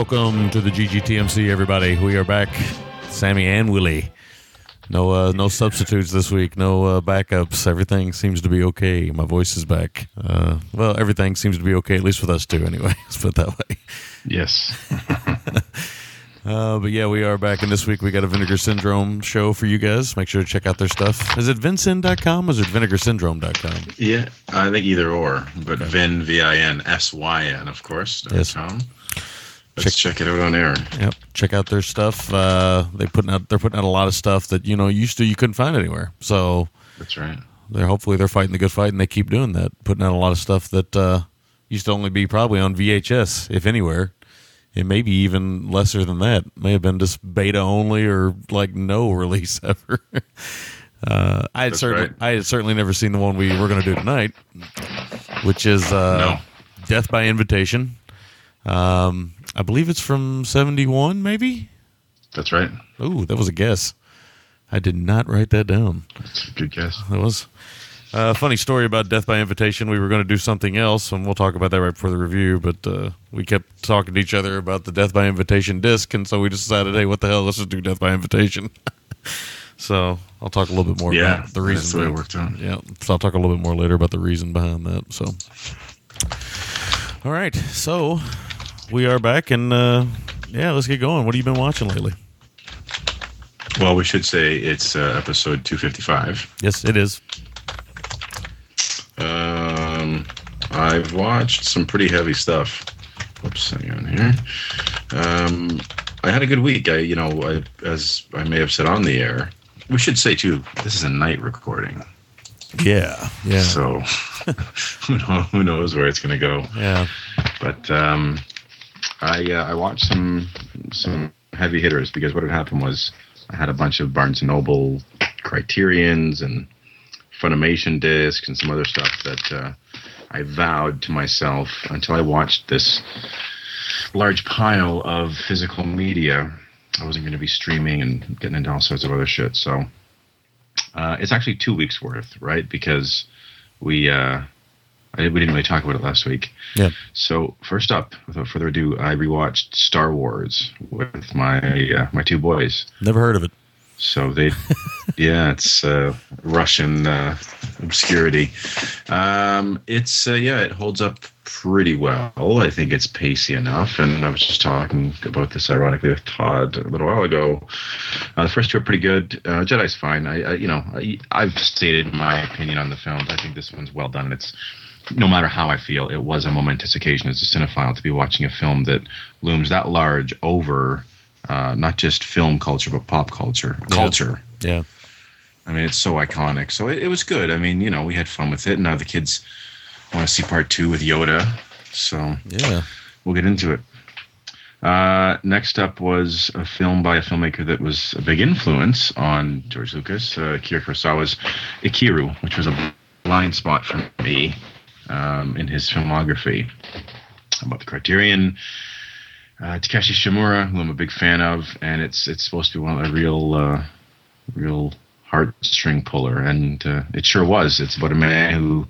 Welcome to the GGTMC, everybody. We are back, Sammy and Willie. No, uh, no substitutes this week. No uh, backups. Everything seems to be okay. My voice is back. Uh, well, everything seems to be okay, at least with us two. Anyway, let's put it that way. Yes. Uh, but yeah, we are back, and this week we got a Vinegar Syndrome show for you guys. Make sure to check out their stuff. Is it vinsyn.com or is it vinegarsyndrome.com? yeah, I think either or, but Vin, V I N S Y N, of course. Yes. com. Let's check, it out on air. Yep. Check out their stuff. Uh, they putting out they're putting out a lot of stuff that you know used to you couldn't find anywhere. So That's right. they're hopefully they're fighting the good fight and they keep doing that, putting out a lot of stuff that uh, used to only be probably on VHS, if anywhere. It may be even lesser than that. May have been just beta only or like no release ever. uh, I had That's certainly right. I had certainly never seen the one we were going to do tonight, which is uh, No. Death by Invitation. Um, I believe it's from '71, maybe. That's right. Ooh, that was a guess. I did not write that down. That's a good guess. That was a funny story about Death by Invitation. We were going to do something else, and we'll talk about that right before the review. But uh, we kept talking to each other about the Death by Invitation disc, and so we decided, hey, what the hell? Let's just do Death by Invitation. so I'll talk a little bit more Yeah, about the reason. that's the way it worked out. Yeah, so I'll talk a little bit more later about the reason behind that. So, all right, so we are back, and uh, yeah, let's get going. What have you been watching lately? Well, we should say it's uh, episode 255. Yes, it is. Um, I've watched some pretty heavy stuff. Oops, hang on here. Um, I had a good week. I, you know, I, as I may have said on the air, we should say too, this is a night recording. Yeah, yeah, So who, know, who knows where it's going to go. yeah. But um, I uh, I watched some some heavy hitters because what had happened was I had a bunch of Barnes and Noble Criterions and Funimation discs and some other stuff that uh, I vowed to myself until I watched this large pile of physical media. I wasn't going to be streaming and getting into all sorts of other shit. So uh, it's actually two weeks worth, right? Because we uh, I, we didn't really talk about it last week. Yeah. So first up, without further ado, I rewatched Star Wars with my uh, my two boys. Never heard of it. So they, yeah, it's uh, Russian uh, obscurity. Um, it's uh, yeah, it holds up pretty well. I think it's pacey enough. And I was just talking about this ironically with Todd a little while ago. Uh, the first two are pretty good. Uh, Jedi's fine. I, I you know I, I've stated my opinion on the film. I think this one's well done. It's no matter how I feel, it was a momentous occasion as a cinephile to be watching a film that looms that large over uh, not just film culture but pop culture. Yeah. Culture. Yeah. I mean, it's so iconic. So it, it was good. I mean, you know, we had fun with it. And now the kids want to see part two with Yoda. So Yeah. we'll get into it. Uh, next up was a film by a filmmaker that was a big influence on George Lucas, uh, Akira Kurosawa's Ikiru, which was a blind spot for me um, in his filmography. About the Criterion, uh, Takashi Shimura, who I'm a big fan of, and it's it's supposed to be one of the real, uh, real heartstring puller, and uh, it sure was. It's about a man who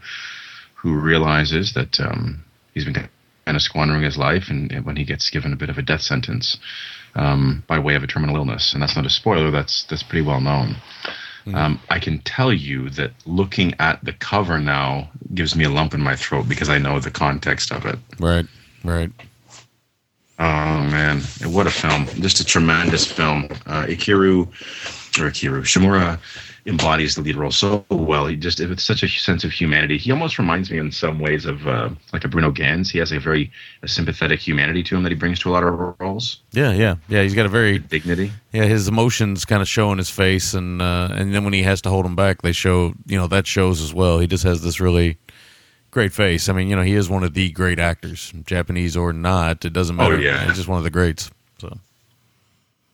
who realizes that um, he's been kind of squandering his life, and, and when he gets given a bit of a death sentence um, by way of a terminal illness, and that's not a spoiler. That's that's pretty well known. Um, I can tell you that looking at the cover now gives me a lump in my throat because I know the context of it. Right. Right. Oh man, what a film! Just a tremendous film. Uh, Ikiru or Ikiru Shimura embodies the lead role so well. He just with such a sense of humanity. He almost reminds me in some ways of uh, like a Bruno Ganz. He has a very a sympathetic humanity to him that he brings to a lot of roles. Yeah. Yeah. Yeah. He's got a very Dignity. yeah. His emotions kind of show in his face, and uh, and then when he has to hold them back, they show. You know that shows as well. He just has this really great face. I mean, you know, he is one of the great actors, Japanese or not. It doesn't matter. Oh, yeah. he's just one of the greats. So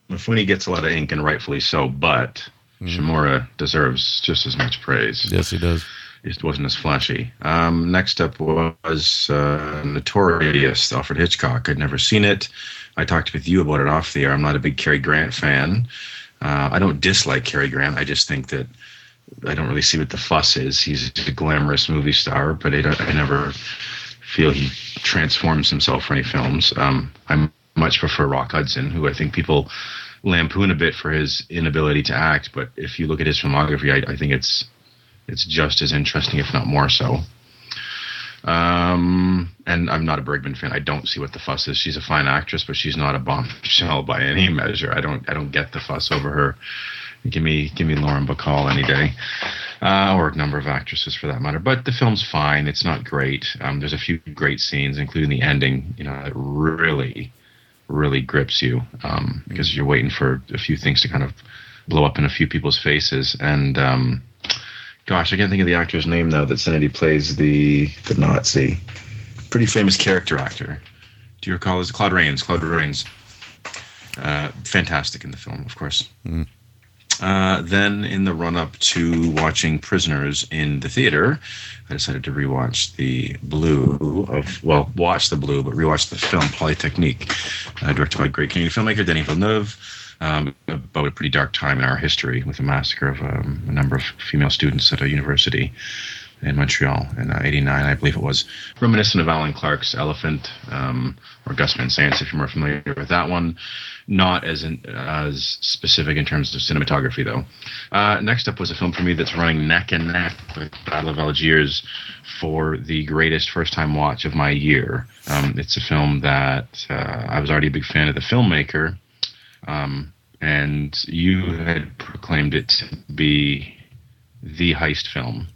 Mifune gets a lot of ink, and rightfully so, but Shimura deserves just as much praise. yes, he does. It wasn't as flashy. Um, next up was uh, Notorious, Alfred Hitchcock. I'd never seen it. I talked with you about it off the air. I'm not a big Cary Grant fan. Uh, I don't dislike Cary Grant. I just think that I don't really see what the fuss is. He's a glamorous movie star, but I, don't- I never feel he transforms himself for any films. Um, I much prefer Rock Hudson, who I think people lampoon a bit for his inability to act. But if you look at his filmography, I, I think it's it's just as interesting, if not more so. Um, and I'm not a Bergman fan. I don't see what the fuss is. She's a fine actress, but she's not a bombshell by any measure. I don't I don't get the fuss over her. Give me give me Lauren Bacall any day, uh, or a number of actresses for that matter. But the film's fine. It's not great. Um, there's a few great scenes, including the ending. You know, that really really grips you um, because you're waiting for a few things to kind of blow up in a few people's faces. And um, gosh, I can't think of the actor's name though. That Sanity plays the the Nazi. Pretty famous character actor. Do you recall? Is Claude Rains? Claude Rains. Uh, fantastic in the film, of course. Uh, then, in the run up to watching Prisoners in the theater, I decided to rewatch the Blue of, well, watch the Blue, but rewatch the film Polytechnique, uh, directed by great Canadian filmmaker Denis Villeneuve, um, about a pretty dark time in our history with the massacre of um, a number of female students at a university in Montreal in uh, 89, I believe it was. Reminiscent of Alan Clarke's Elephant um, or Gus Van Sant's, if you're more familiar with that one. Not as in, as specific in terms of cinematography, though. Uh, next up was a film for me that's running neck and neck with Battle of Algiers for the greatest first time watch of my year. Um, it's a film that uh, I was already a big fan of the filmmaker, um, and you had proclaimed it to be the heist film.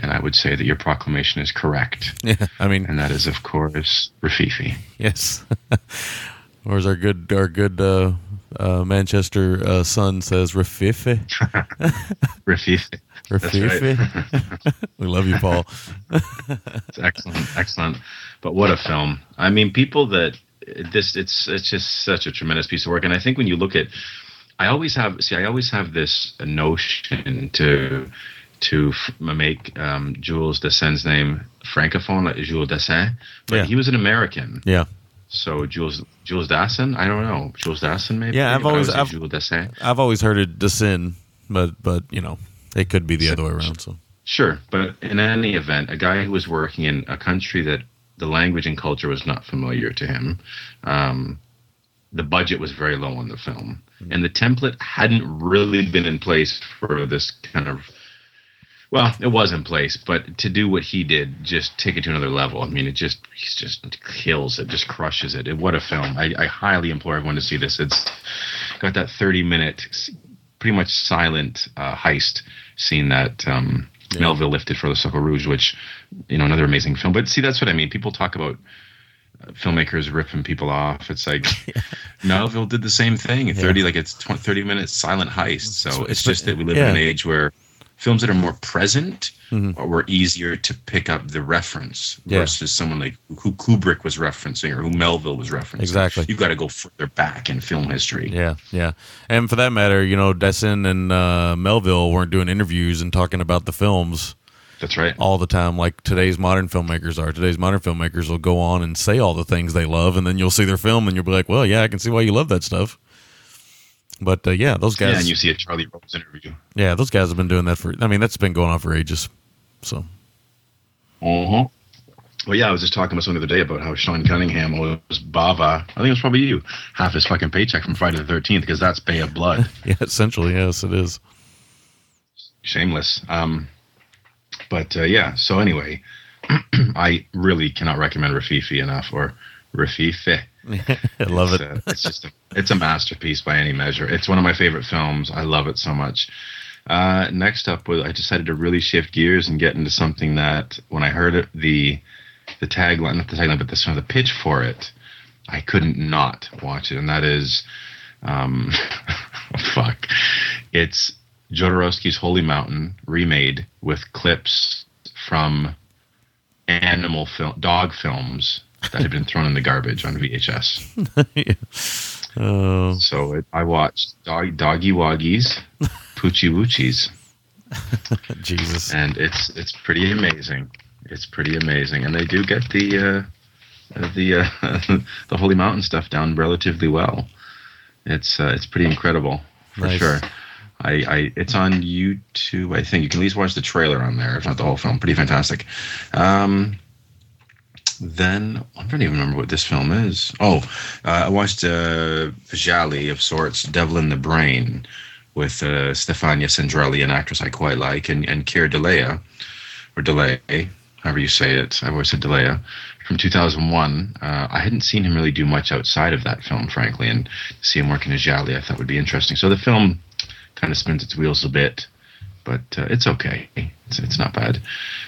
And I would say that your proclamation is correct. Yeah, I mean, And that is, of course, Rafifi. yes. or as our good our good uh, uh, Manchester uh, son says, Rafifi. Rafifi. Rafifi. we love you, Paul. It's excellent, excellent. But what a film! I mean, people that this it's it's just such a tremendous piece of work. And I think when you look at, I always have see, I always have this notion to to f- make um, Jules Dassin's name francophone, like Jules Dassin, but Yeah. he was an American. Yeah, So Jules Jules Dassin, I don't know Jules Dassin maybe. Yeah, I've But always- I've- Jules Dassin. I've always heard it Descend, but but you know it could be the other way around. So Sure, but in any event, a guy who was working in a country that the language and culture was not familiar to him, um, the budget was very low on the film, and the template hadn't really been in place for this kind of. Well, it was in place, but to do what he did, just take it to another level. I mean, it just he just kills it, just crushes it. And what a film! I, I highly implore everyone to see this. It's got that thirty minute, pretty much silent uh, heist scene that um, Melville lifted for the Circle Rouge, which you know another amazing film. But see, that's what I mean. People talk about uh, filmmakers ripping people off. It's like Melville did the same thing. Thirty like it's 20, 30 minutes silent heist. So So it's, it's- just that we live yeah. in an age where films that are more present Mm-hmm. or were easier to pick up the reference Yeah. versus someone like who Kubrick was referencing or who Melville was referencing. Exactly. You've got to go further back in film history. yeah, yeah, and for that matter, you know, Dessin and uh, Melville weren't doing interviews and talking about the films That's right. all the time like today's modern filmmakers are. Today's modern filmmakers will go on and say all the things they love, and then you'll see their film and you'll be like, well, yeah, I can see why you love that stuff. But uh, yeah, those guys. Yeah, and you see a Charlie Rose interview. Yeah, those guys have been doing that for. I mean, that's been going on for ages. So Uh-huh. Well, yeah, I was just talking with someone the other day about how Sean Cunningham was Bava. I think it was probably you. Half his fucking paycheck from Friday the Thirteenth because that's Bay of Blood. yeah, essentially, yes, it is. Shameless. Um, but uh, yeah. So anyway, I really cannot recommend Rafifi enough or Rafifi. I love it's, it. uh, it's just a, it's a masterpiece by any measure. It's one of my favorite films. I love it so much. Uh, next up was I decided to really shift gears and get into something that when I heard it, the the tagline, not the tagline, but the sort of the pitch for it, I couldn't not watch it, and that is, um, fuck, it's Jodorowsky's Holy Mountain remade with clips from animal film, dog films that had been thrown in the garbage on VHS. Oh, So it, I watched Dog, Doggy Woggies, Poochie Woochies, Jesus. and it's it's pretty amazing. It's pretty amazing, and they do get the uh, the uh, the Holy Mountain stuff down relatively well. It's uh, it's pretty incredible for Nice. sure. I, I it's on YouTube. I think you can at least watch the trailer on there, if not the whole film. Pretty fantastic. Um, then I don't even remember what this film is. Oh, uh, I watched uh, Vijali of sorts, Devil in the Brain, with uh, Stefania Sandrelli, an actress I quite like, and and Keir Delea, or Delay, however you say it. I've always said Delea. From 2001, uh, I hadn't seen him really do much outside of that film, frankly, and to see him work in giallo, I thought would be interesting. So the film kind of spins its wheels a bit, but uh, it's okay. It's, it's not bad.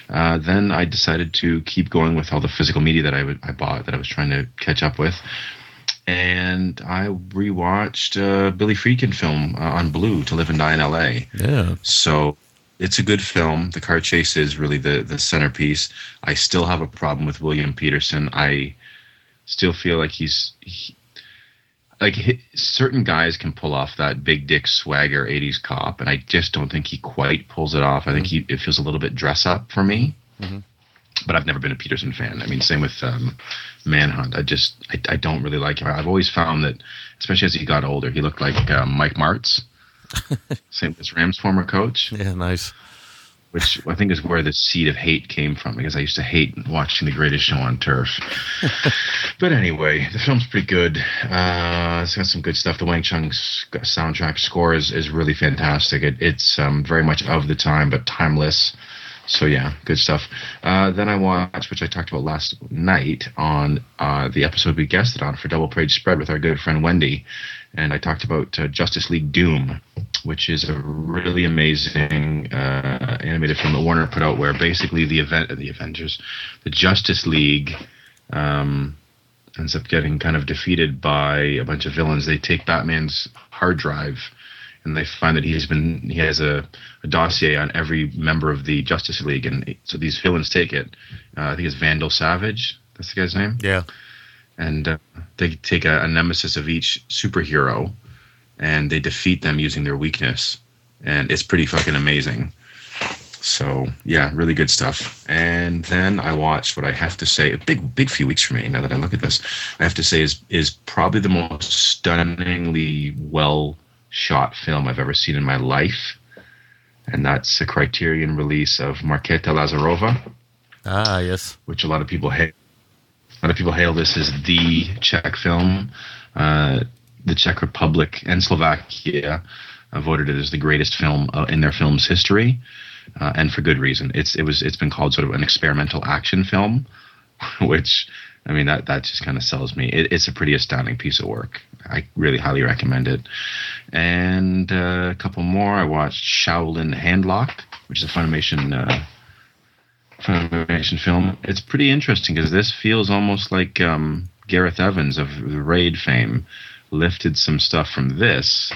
Uh, then I decided to keep going with all the physical media that I would I bought that I was trying to catch up with, and I rewatched uh, Billy Friedkin film uh, on Blue to Live and Die in L.A. Yeah. So it's a good film. The car chase is really the the centerpiece. I still have a problem with William Petersen. I still feel like he's he, like certain guys can pull off that big dick swagger 80s cop and I just don't think he quite pulls it off. I think he it feels a little bit dress up for me. But I've never been a Petersen fan. I mean, same with um, Manhunt. I just I, I don't really like him. I've always found that, especially as he got older, he looked like um, Mike Martz. Same as Rams' former coach, Yeah, nice. Which I think is where the seed of hate came from because I used to hate watching the greatest show on turf. but anyway, the film's pretty good. Uh, it's got some good stuff. The Wang Chung soundtrack score is, is really fantastic. It, it's um, very much of the time, but timeless. So yeah, good stuff. Uh, then I watched, which I talked about last night on uh, the episode we guested on for Double Page Spread with our good friend Wendy, and I talked about uh, Justice League Doom, which is a really amazing uh, animated film that Warner put out, where basically the event, of the Avengers, the Justice League. Um, ends up getting kind of defeated by a bunch of villains. They take Batman's hard drive and they find that he's been he has a, a dossier on every member of the Justice League, and so these villains take it. Uh, I think it's Vandal Savage. That's the guy's name, Yeah. And uh, they take a, a nemesis of each superhero, and they defeat them using their weakness, and it's pretty fucking amazing. So yeah, really good stuff. And then I watched what I have to say a big big few weeks for me. Now that I look at this, I have to say is is probably the most stunningly well shot film I've ever seen in my life, and that's a Criterion release of Marketa Lazarova, Ah, yes. which a lot of people hail. A lot of people hail this as the Czech film. Uh, the Czech Republic and Slovakia uh, voted it as the greatest film uh, in their film's history, uh, and for good reason. It's it was it's been called sort of an experimental action film, which I mean that that just kind of sells me. It, it's a pretty astounding piece of work. I really highly recommend it. And uh, a couple more. I watched Shaolin Handlock, which is a Funimation. Uh, Funimation film. It's pretty interesting because this feels almost like um, Gareth Evans of the Raid fame lifted some stuff from this,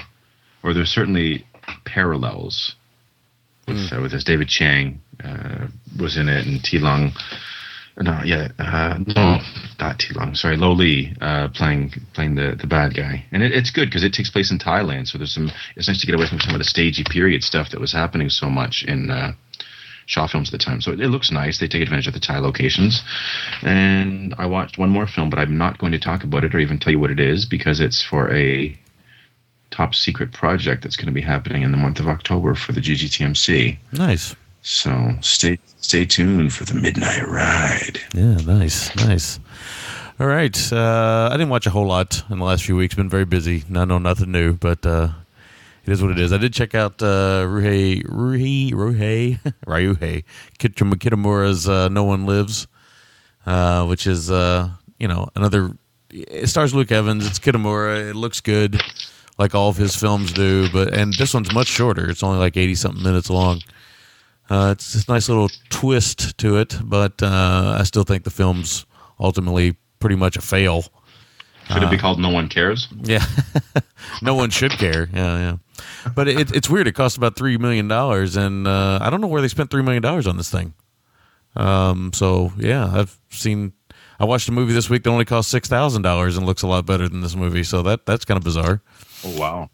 or there's certainly parallels with uh, with this. David Chiang uh, was in it, and Ti Lung. No, yeah, uh, no, not Ti Lung. Sorry, Lo Lieh uh, playing playing the the bad guy, and it, it's good because it takes place in Thailand. So there's some. It's nice to get away from some of the stagey period stuff that was happening so much in. Shaw films at the time. So it, it looks nice. They take advantage of the Thai locations. And I watched one more film, but I'm not going to talk about it or even tell you what it is because it's for a top secret project that's going to be happening in the month of October for the GGTMC. Nice. So stay stay tuned for the Midnight Ride. Yeah, nice, nice. All right. Uh, I didn't watch a whole lot in the last few weeks. Been very busy. I know nothing new, but uh, it is what it is. I did check out uh, Ruhei Ruhei Ruhei Ryuhei Kitamura's uh, "No One Lives," uh, which is uh, you know another. It stars Luke Evans. It's Kitamura. It looks good, like all of his films do. But and this one's much shorter. It's only like eighty something minutes long. Uh, it's this nice little twist to it, but uh, I still think the film's ultimately pretty much a fail. Should it be called No One Cares? Yeah, no one should care. Yeah, yeah. But it, it's weird. It cost about three million dollars, and uh, I don't know where they spent three million dollars on this thing. Um, so yeah, I've seen. I watched a movie this week that only cost six thousand dollars and looks a lot better than this movie. So that that's kind of bizarre, Oh wow.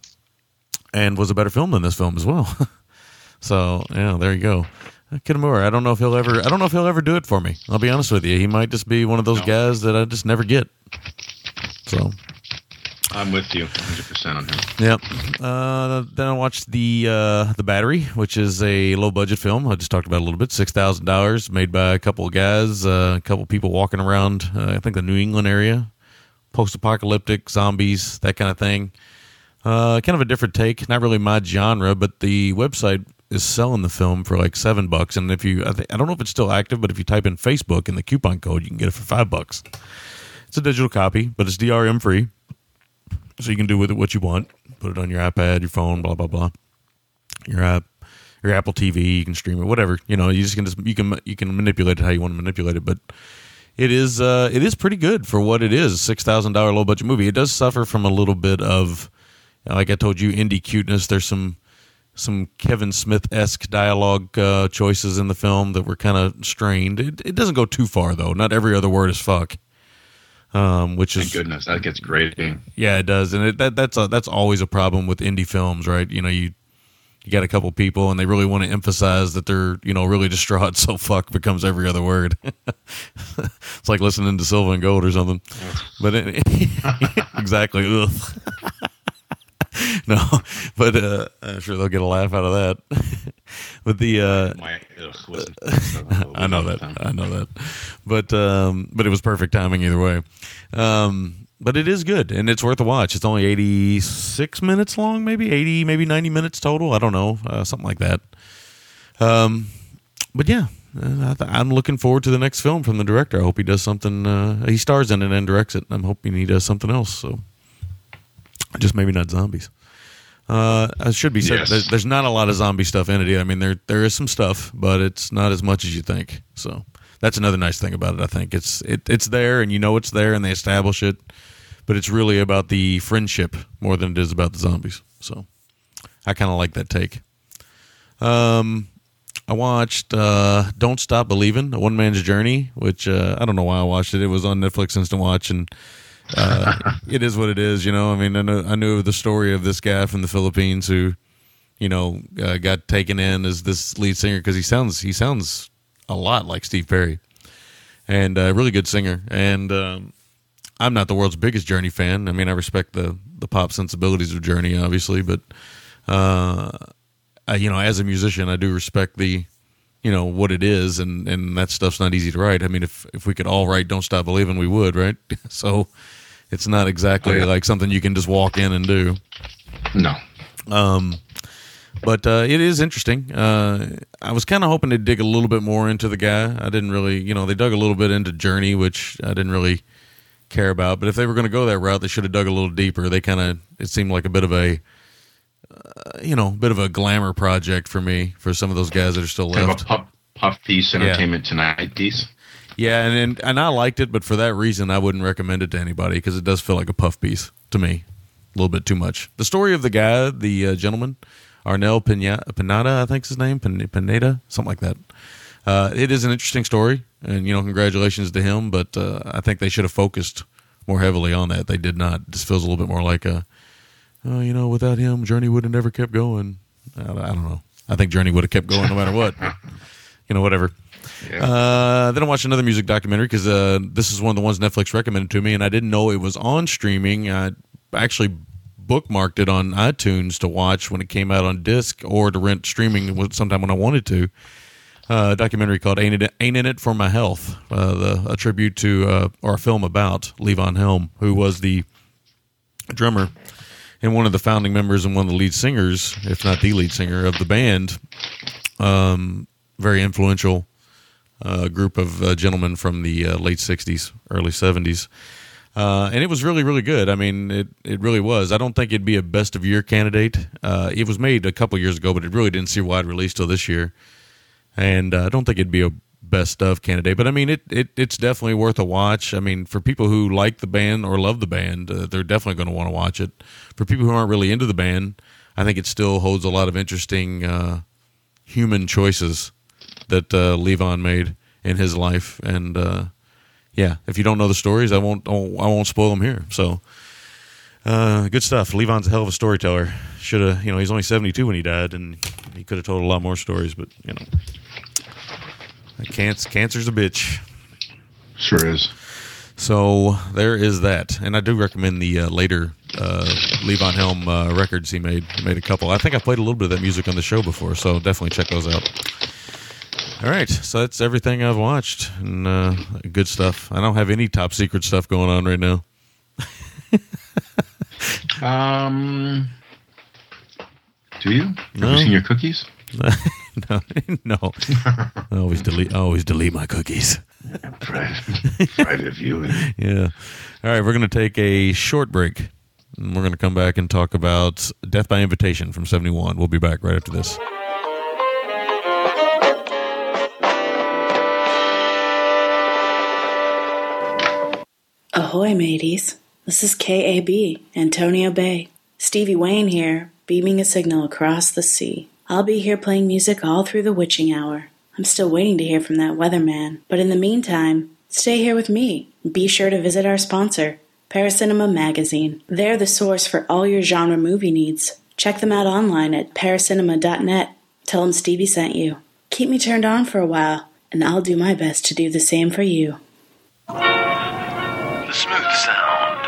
and was a better film than this film as well. so yeah, there you go. Kitamura. I don't know if he'll ever. I don't know if he'll ever do it for me. I'll be honest with you. He might just be one of those No. guys that I just never get. So I'm with you 100 percent on him. Yep. Uh, then I watched the uh, the Battery, which is a low budget film. I just talked about a little bit. Six thousand dollars, made by a couple of guys, uh, a couple of people walking around. Uh, I think the New England area, post apocalyptic zombies, that kind of thing. Uh, kind of a different take. Not really my genre, but the website is selling the film for like seven bucks. And if you, I, th- I don't know if it's still active, but if you type in Facebook in the coupon code, you can get it for five bucks. It's a digital copy, but it's DRM free so you can do with it what you want. Put it on your iPad, your phone, blah blah blah. Your app, your Apple TV, you can stream it, whatever. You know, you just can just you can you can manipulate it how you want to manipulate it. But it is uh, it is pretty good for what it is. Six thousand dollar low budget movie. It does suffer from a little bit of, like I told you, indie cuteness. There's some some Kevin Smith esque dialogue uh, choices in the film that were kind of strained. It, it doesn't go too far though. Not every other word is fuck. Um, which Thank is goodness that gets grading. yeah, it does, and it, that that's a, that's always a problem with indie films, right? You know, you you got a couple people, and they really want to emphasize that they're you know really distraught, so fuck becomes every other word. it's like listening to Silver and Gold or something. But it, exactly. no, but uh, I'm sure they'll get a laugh out of that. but the uh, My ugh. I know that. I know that. But um, but it was perfect timing either way. Um, but it is good and it's worth a watch. It's only 86 minutes long, maybe 80, maybe 90 minutes total. I don't know, uh, something like that. Um, but yeah, uh, I'm looking forward to the next film from the director. I hope he does something. Uh, he stars in it and directs it. I'm hoping he does something else. So just maybe not zombies. Uh, it should be said. Yes. There's, there's not a lot of zombie stuff in it. either. I mean, there there is some stuff, but it's not as much as you think. So that's another nice thing about it. I think it's it, it's there, and you know it's there, and they establish it. But it's really about the friendship more than it is about the zombies. So I kind of like that take. Um, I watched uh, "Don't Stop Believing," a one man's journey, which uh, I don't know why I watched it. It was on Netflix Instant Watch, and uh, it is what it is. You know, I mean, I know I knew the story of this guy from the Philippines who, you know, uh, got taken in as this lead singer because he sounds he sounds a lot like Steve Perry, and a really good singer. And um, I'm not the world's biggest Journey fan. I mean, I respect the the pop sensibilities of Journey, obviously, but uh, I, you know, as a musician, I do respect the, you know, what it is, and and that stuff's not easy to write. I mean, if if we could all write "Don't Stop Believing," we would, right? so it's not exactly Oh, yeah. like something you can just walk in and do. No. Um, but uh, it is interesting. Uh, I was kind of hoping to dig a little bit more into the guy. I didn't really, you know, they dug a little bit into Journey, which I didn't really care about. But if they were going to go that route, they should have dug a little deeper. They kind of, it seemed like a bit of a, uh, you know, bit of a glamour project for me for some of those guys that are still Kind of left. puff, puff piece, entertainment tonight piece. Yeah, and, and and I liked it, but for that reason, I wouldn't recommend it to anybody because it does feel like a puff piece to me, a little bit too much. The story of the guy, the uh, gentleman, Arnel Pinata, Pinata, I think's his name, Pin- Pineda, something like that. Uh, it is an interesting story, and you know, congratulations to him. But uh, I think they should have focused more heavily on that. They did not. This feels a little bit more like a, oh, you know, without him, Journey would have never kept going. I, I don't know. I think Journey would have kept going no matter what. you know, whatever. Uh, then I watched another music documentary because uh, this is one of the ones Netflix recommended to me, and I didn't know it was on streaming. I actually bookmarked it on iTunes to watch when it came out on disc or to rent streaming sometime when I wanted to. Uh, a documentary called "Ain't It, Ain't in It for My Health," uh, the, a tribute to uh, or a film about Levon Helm, who was the drummer and one of the founding members and one of the lead singers, if not the lead singer of the band. Um, very influential uh, group of uh, gentlemen from the uh, late 60s, early 70s. Uh, and it was really, really good. I mean, it, it really was. I don't think it'd be a best of year candidate. Uh, it was made a couple years ago, but it really didn't see wide release till this year. And uh, I don't think it'd be a best of candidate. But I mean, it, it it's definitely worth a watch. I mean, for people who like the band or love the band, uh, they're definitely going to want to watch it. For people who aren't really into the band, I think it still holds a lot of interesting human choices that uh, Levon made, in his life, and uh, yeah, if you don't know the stories, I won't I won't spoil them here. So. Uh, good stuff. Levon's a hell of a storyteller. Should have, you know, he's only seventy two when he died, and he could have told a lot more stories. But you know, cancer, cancer's a bitch. Sure is. So there is that, and I do recommend the uh, later uh, Levon Helm uh, records he made. He made a couple. I think I played a little bit of that music on the show before, so definitely check those out. All right, so that's everything I've watched, and uh, good stuff. I don't have any top secret stuff going on right now. Um, do you? Have No. you seen your cookies? no, no. I always delete. I always delete my cookies. Private, private viewing. Yeah. All right, we're going to take a short break. And we're going to come back and talk about Death by Invitation from 71. We'll be back right after this. Ahoy, mateys. This is KAB, Antonio Bay. Stevie Wayne here, beaming a signal across the sea. I'll be here playing music all through the witching hour. I'm still waiting to hear from that weatherman, but in the meantime, stay here with me. Be sure to visit our sponsor, Paracinema Magazine. They're the source for all your genre movie needs. Check them out online at paracinema.net. Tell them Stevie sent you. Keep me turned on for a while, and I'll do my best to do the same for you. The smooth sound.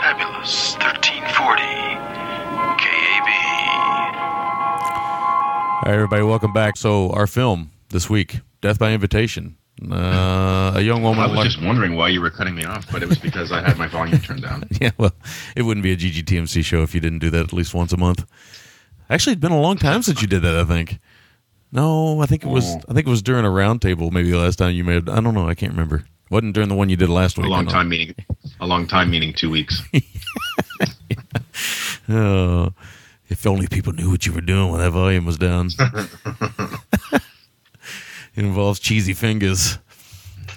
Fabulous 1340. KAB. All right, everybody, welcome back. So, our film this week, Death by Invitation. Uh, a young woman. I was lear- just wondering why you were cutting me off, but it was because I had my volume turned down. yeah, well, it wouldn't be a GGTMC show if you didn't do that at least once a month. Actually, it's been a long time since you did that. I think. No, I think it was. Oh. I think it was during a roundtable. Maybe the last time you made. I don't know. I can't remember. Wasn't during the one you did last week. A week. long time meaning, a long time meaning two weeks. Oh, if only people knew what you were doing when that volume was down. it involves cheesy fingers.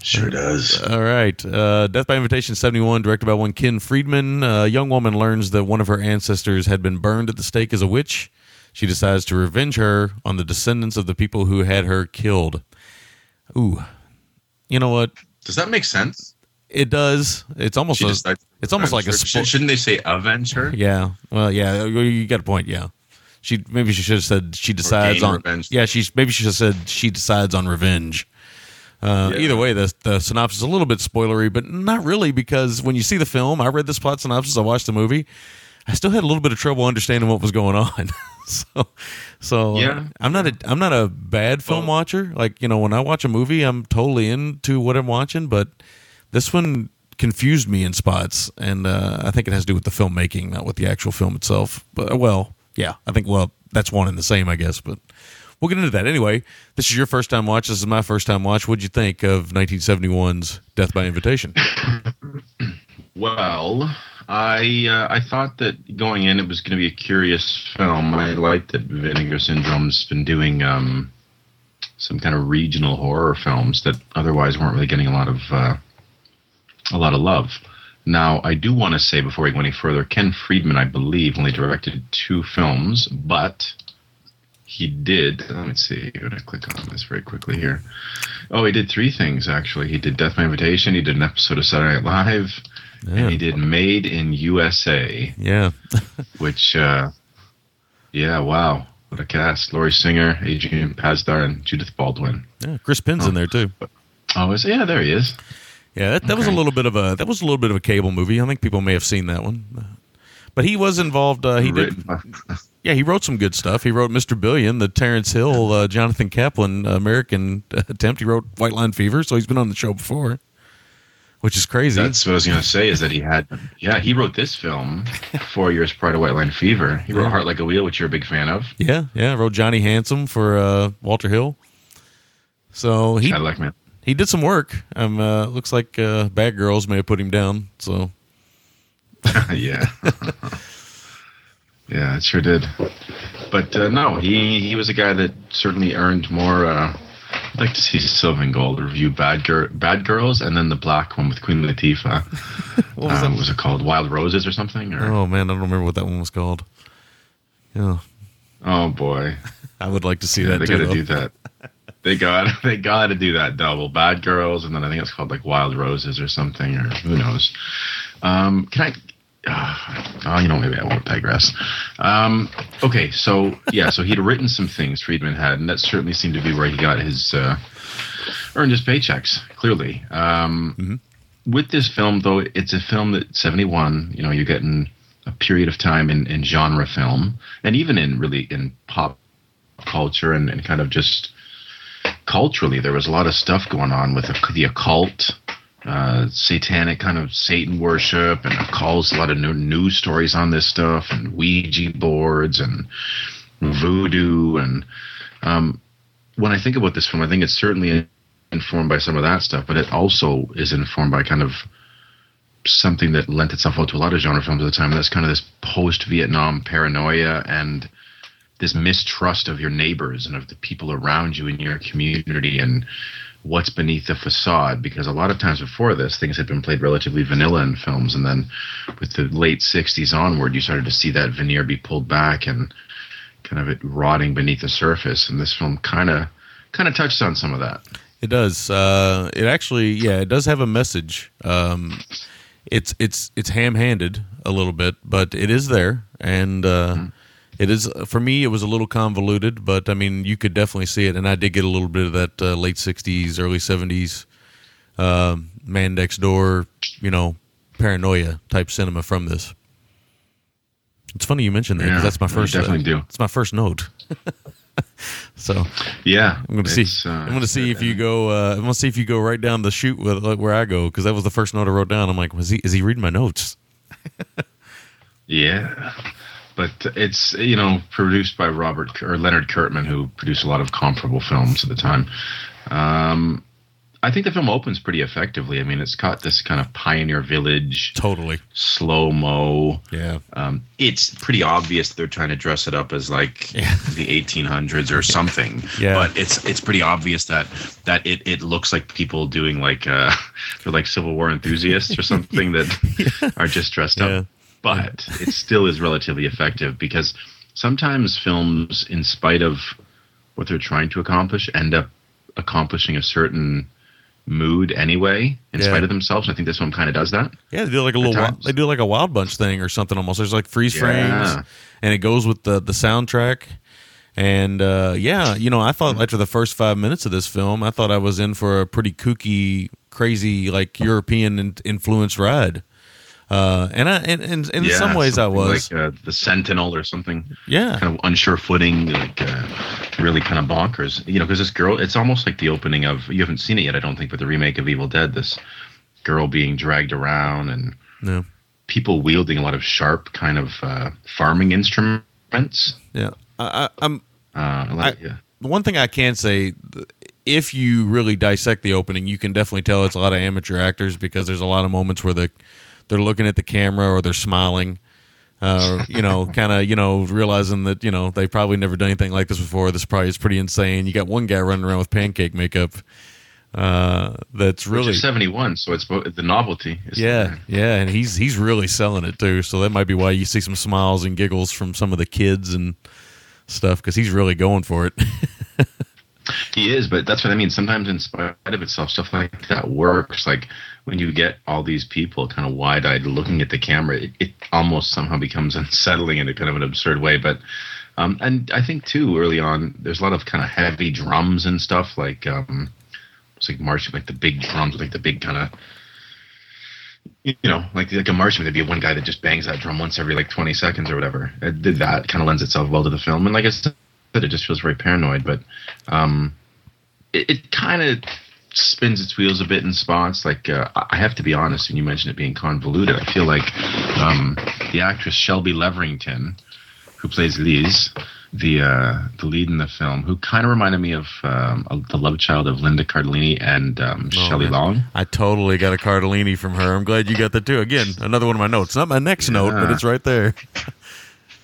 Sure does. All right. Uh, Death by Invitation 71, directed by one Ken Friedman. Uh, a young woman learns that one of her ancestors had been burned at the stake as a witch. She decides to revenge her on the descendants of the people who had her killed. Ooh. You know what? Does that make sense? It does. It's almost a, it's almost like a her. spo- Sh- Shouldn't they say Avenger? Yeah. Well, yeah. You you got a point. Yeah. She maybe she should have said she decides on. revenge. Yeah. She's maybe she should have said she decides on revenge. Uh, Yeah. Either way, the the synopsis is a little bit spoilery, but not really because when you see the film, I read this plot synopsis, I watched the movie, I still had a little bit of trouble understanding what was going on. so, so Yeah. I'm not a I'm not a bad film Well- watcher. Like you know, when I watch a movie, I'm totally into what I'm watching, but this one confused me in spots, and uh, I think it has to do with the filmmaking, not with the actual film itself. But uh, well, yeah, I think well that's one and the same, I guess. But we'll get into that anyway. This is your first time watch. This is my first time watch. What'd you think of 1971's Death by Invitation? Well, I uh, I thought that going in it was going to be a curious film. I liked that Vinegar Syndrome's been doing um, some kind of regional horror films that otherwise weren't really getting a lot of uh, a lot of love. Now, I do want to say before we go any further, Ken Friedman, I believe, only directed two films, but he did. Let me see. I'm going to click on this very quickly here. Oh, he did three things actually. He did Death by Invitation. He did an episode of Saturday Night Live. Yeah. And he did Made in USA, Yeah, which, uh, yeah, wow, what a cast! Lori Singer, Adrian Pasdar, and Judith Baldwin. yeah. Chris Penn's in there too. Oh, is yeah, there he is. Yeah, that, that was a little bit of a that was a little bit of a cable movie. I think people may have seen that one, but he was involved. Uh, he did. Yeah, he wrote some good stuff. He wrote Mr. Billion, the Terence Hill, uh, Jonathan Kaplan American attempt. He wrote White Line Fever, so he's been on the show before, which is crazy. That's what I was going to say. Is that he had? Yeah, he wrote this film four years prior to White Line Fever. He wrote Yeah. Heart Like a Wheel, which you're a big fan of. yeah, yeah. Wrote Johnny Handsome for uh, Walter Hill. So he like man. he did some work. Um, uh, looks like uh, Bad Girls may have put him down. So yeah. yeah, it sure did. But uh, no, he he was a guy that certainly earned more. I'd like to see Sylvan Gold review Bad Gir- Bad Girls and then the black one with Queen Latifah. what was um, was it called Wild Roses or something? Or Oh man, I don't remember what that one was called. Yeah, Oh boy, I would like to see yeah, that they got to do that. They got they got to do that double. Bad Girls, and then I think it's called like Wild Roses or something, or who knows. Um, can I? Uh, oh, you know, maybe I won't digress. Um, okay, so yeah, so he'd written some things Friedman had, and that certainly seemed to be where he got his uh, earned his paychecks. Clearly, um, with this film though, it's a film that seventy one. You know, you're getting a period of time in, in genre film, and even in really in pop culture and, and kind of just culturally, there was a lot of stuff going on with the, the occult, uh, satanic kind of Satan worship, and occults. A lot of new news stories on this stuff, and Ouija boards, and voodoo. And um, when I think about this film, I think it's certainly informed by some of that stuff, but it also is informed by kind of something that lent itself out to a lot of genre films at the time. And that's kind of this post-Vietnam paranoia and this mistrust of your neighbors and of the people around you in your community and what's beneath the facade because a lot of times before this things had been played relatively vanilla in films and then with the late 60s onward you started to see that veneer be pulled back and kind of it rotting beneath the surface and this film kind of kind of touched on some of that It does. Uh, it actually, yeah, it does have a message. Um, it's it's it's ham-handed a little bit, but it is there, and uh, it is for me. It was a little convoluted, but I mean, you could definitely see it, and I did get a little bit of that uh, late '60s, early '70s uh, man next door, you know, paranoia type cinema from this. It's funny you mentioned that Yeah, that's my I first. definitely do. It's my first note. so yeah I'm going to see. uh, I'm going to see if you go. Uh, I'm going to see if you go right down the chute with like, where I go because that was the first note I wrote down. I'm like, was he? Is he reading my notes? Yeah, but it's you know produced by Robert or Leonard Kirtman, who produced a lot of comparable films at the time. Um, I think the film opens pretty effectively. I mean, it's got this kind of pioneer village, Totally. slow mo. Yeah. Um, it's pretty obvious they're trying to dress it up as like Yeah. the 1800s or something. Yeah. But it's it's pretty obvious that that it, it looks like people doing like uh, they're like Civil War enthusiasts or something that are just dressed Yeah. up. But it still is relatively effective because sometimes films, in spite of what they're trying to accomplish, end up accomplishing a certain mood anyway, in Yeah. spite of themselves. I think this one kind of does that. Yeah, they do like a little. Wild, they do like a Wild Bunch thing or something almost. There's like freeze frames, and it goes with the the soundtrack. And uh, yeah, you know, I thought after the first five minutes of this film, I thought I was in for a pretty kooky, crazy, like European in- influenced ride. Uh, and I and, and, and in some ways I was. like uh, the Sentinel or something. yeah, kind of unsure footing, like uh, really kind of bonkers. You know, because this girl, it's almost like the opening of you haven't seen it yet, I don't think, but the remake of Evil Dead. This girl being dragged around and no, people wielding a lot of sharp kind of uh, farming instruments. yeah. I, I, I'm Uh, yeah. the one thing I can say, th- if you really dissect the opening, you can definitely tell it's a lot of amateur actors because there's a lot of moments where they they're looking at the camera or they're smiling, uh, you know, kind of you know realizing that you know they've probably never done anything like this before. This probably is pretty insane. You got one guy running around with pancake makeup. Uh, that's really is 71, so it's the novelty. Is yeah, yeah, and he's he's really selling it too. So that might be why you see some smiles and giggles from some of the kids and stuff because he's really going for it. He is, but that's what I mean. Sometimes, in spite of itself, stuff like that works. Like when you get all these people kind of wide eyed looking at the camera, it, it almost somehow becomes unsettling in a kind of an absurd way. But, um, and I think too, early on, there's a lot of kind of heavy drums and stuff like, um, it's like marching, like the big drums, like the big kind of, you know, like like a marching, there'd be one guy that just bangs that drum once every like 20 seconds or whatever. It, that kind of lends itself well to the film. And like I said, it just feels very paranoid, but um, it, it kind of spins its wheels a bit in spots. Like uh, I have to be honest, when you mentioned it being convoluted, I feel like um, the actress Shelby Leverington, who plays Liz, the uh, the lead in the film, who kind of reminded me of um, the love child of Linda Cardellini and um, Oh, Shelley man. Long. I totally got a Cardellini from her. I'm glad you got that too. Again, another one of my notes. Not my next note, but it's right there.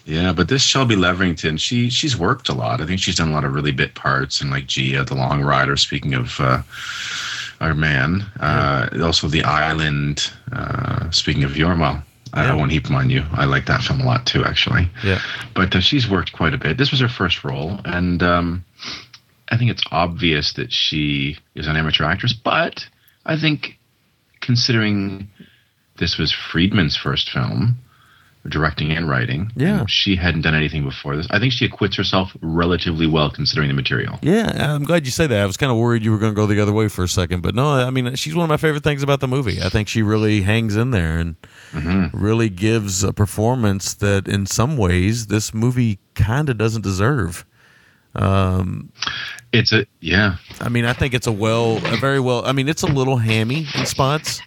Yeah, but this Shelby Leverington, she she's worked a lot. I think she's done a lot of really bit parts and like Gia, the Long Rider. Speaking of uh, our man, uh, also the Island. Uh, speaking of Yorma, I, Yeah. I won't heap them on you. I like that film a lot too, actually. Yeah. But uh, she's worked quite a bit. This was her first role, and um, I think it's obvious that she is an amateur actress. But I think, considering this was Friedman's first film, directing and writing, Yeah. and she hadn't done anything before this. I think she acquits herself relatively well considering the material. Yeah, I'm glad you say that. I was kind of worried you were going to go the other way for a second, but no, I mean, she's one of my favorite things about the movie. I think she really hangs in there and mm-hmm. really gives a performance that, in some ways, this movie kind of doesn't deserve. Um, it's a yeah. I mean, I think it's a well, a very well. I mean, it's a little hammy in spots,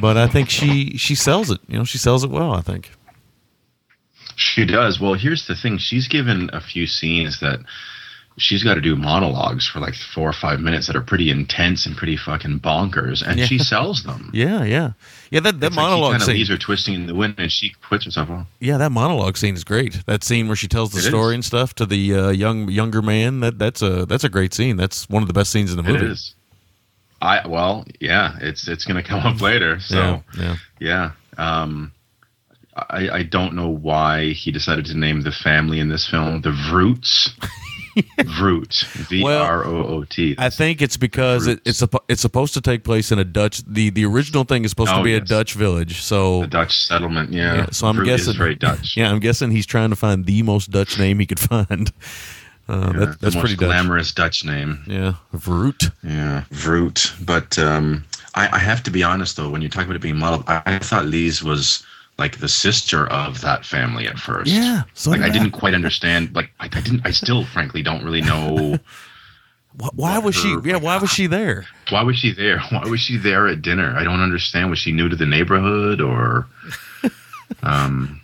but I think she she sells it. You know, she sells it well. I think. She does. Well, here's the thing. She's given a few scenes that she's got to do monologues for like four or five minutes that are pretty intense and pretty fucking bonkers, and Yeah. she sells them. Yeah, yeah, yeah. That that It's like he monologue kind of scene. leaves her twisting in the wind, and she quits herself. Well, Yeah, that monologue scene is great. That scene where she tells the It story is. and stuff to the uh, young younger man. That that's a that's a great scene. That's one of the best scenes in the movie. is. I well, yeah. It's it's going to come up later. So Yeah, yeah. yeah. Um, I I don't know why he decided to name the family in this film the Vroots. Vroot. V R O O T. I think it's because it, it's it's supposed to take place in a Dutch. the The original thing is supposed to Oh, be a. Dutch village. So the Dutch settlement. Yeah. Yeah, so I'm Vroot guessing very Dutch. Yeah, I'm guessing he's trying to find the most Dutch name he could find. Uh, Yeah, that, that's the pretty most Dutch. glamorous Dutch name. Yeah, Vroot. Yeah, Vroot. But um, I, I have to be honest though, when you talk about it being modeled, I, I thought Lise was like the sister of that family at first. Yeah, so like did I I. didn't quite understand. Like I, I didn't. I still, frankly, don't really know Why, why was she? her- Yeah, why was she there? why was she there. Why was she there at dinner? I don't understand. Was she new to the neighborhood or? um,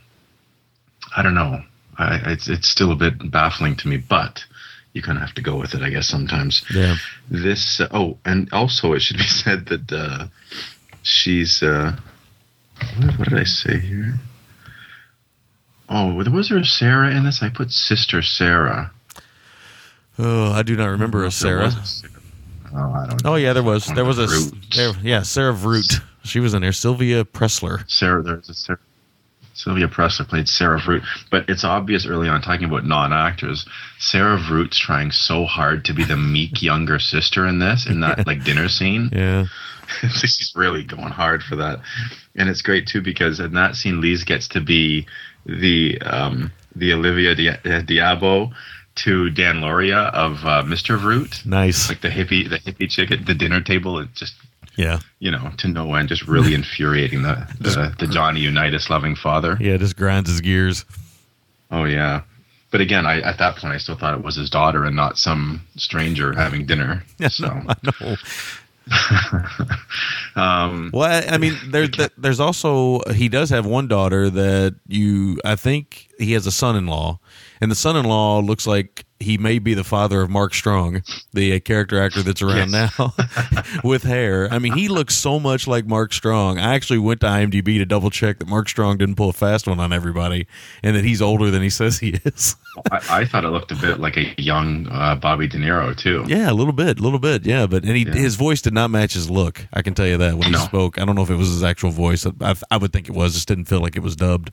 I don't know. I, it's it's still a bit baffling to me, but you kind of have to go with it, I guess. Sometimes. Yeah, this uh, oh and also it should be said that uh she's uh what, what did i say here oh was there a sarah in this i put sister sarah Oh, I do not remember a Sarah. a Sarah. oh i don't know Oh yeah, there was. There was a the there, yeah Sarah Vroot. She was in there. Sylvia Pressler. sarah there's a sarah Sylvia Pressler played Sarah Vroot, but it's obvious early on talking about non-actors. Sarah Vroot's trying so hard to be the meek younger sister in this, in that like dinner scene. Yeah, she's really going hard for that, and it's great too because in that scene, Lise gets to be the um, the Olivia Di- uh, d'Abo to Dan Lauria of uh, Mr. Vroot, nice. like the hippie the hippie chick at the dinner table. It's just Yeah, you know to no end, just really infuriating the the, the Johnny Unitas loving father. yeah. Just grinds his gears. Oh yeah. But again, I, at that point, I still thought it was his daughter and not some stranger having dinner. So, I know. um, Well, I mean, there's there's also he does have one daughter that you. I think he has a son-in-law, and the son-in-law looks like he may be the father of Mark Strong, the uh, character actor that's around Yes. now, with hair. I mean, he looks so much like Mark Strong. I actually went to IMDb to double check that Mark Strong didn't pull a fast one on everybody, and that he's older than he says he is. I, I thought it looked a bit like a young uh, Bobby De Niro too. Yeah, a little bit, a little bit, yeah. But and he, Yeah. his voice did not match his look. I can tell you that when he spoke. I don't know if it was his actual voice. I, I would think it was. Just didn't feel like it was dubbed.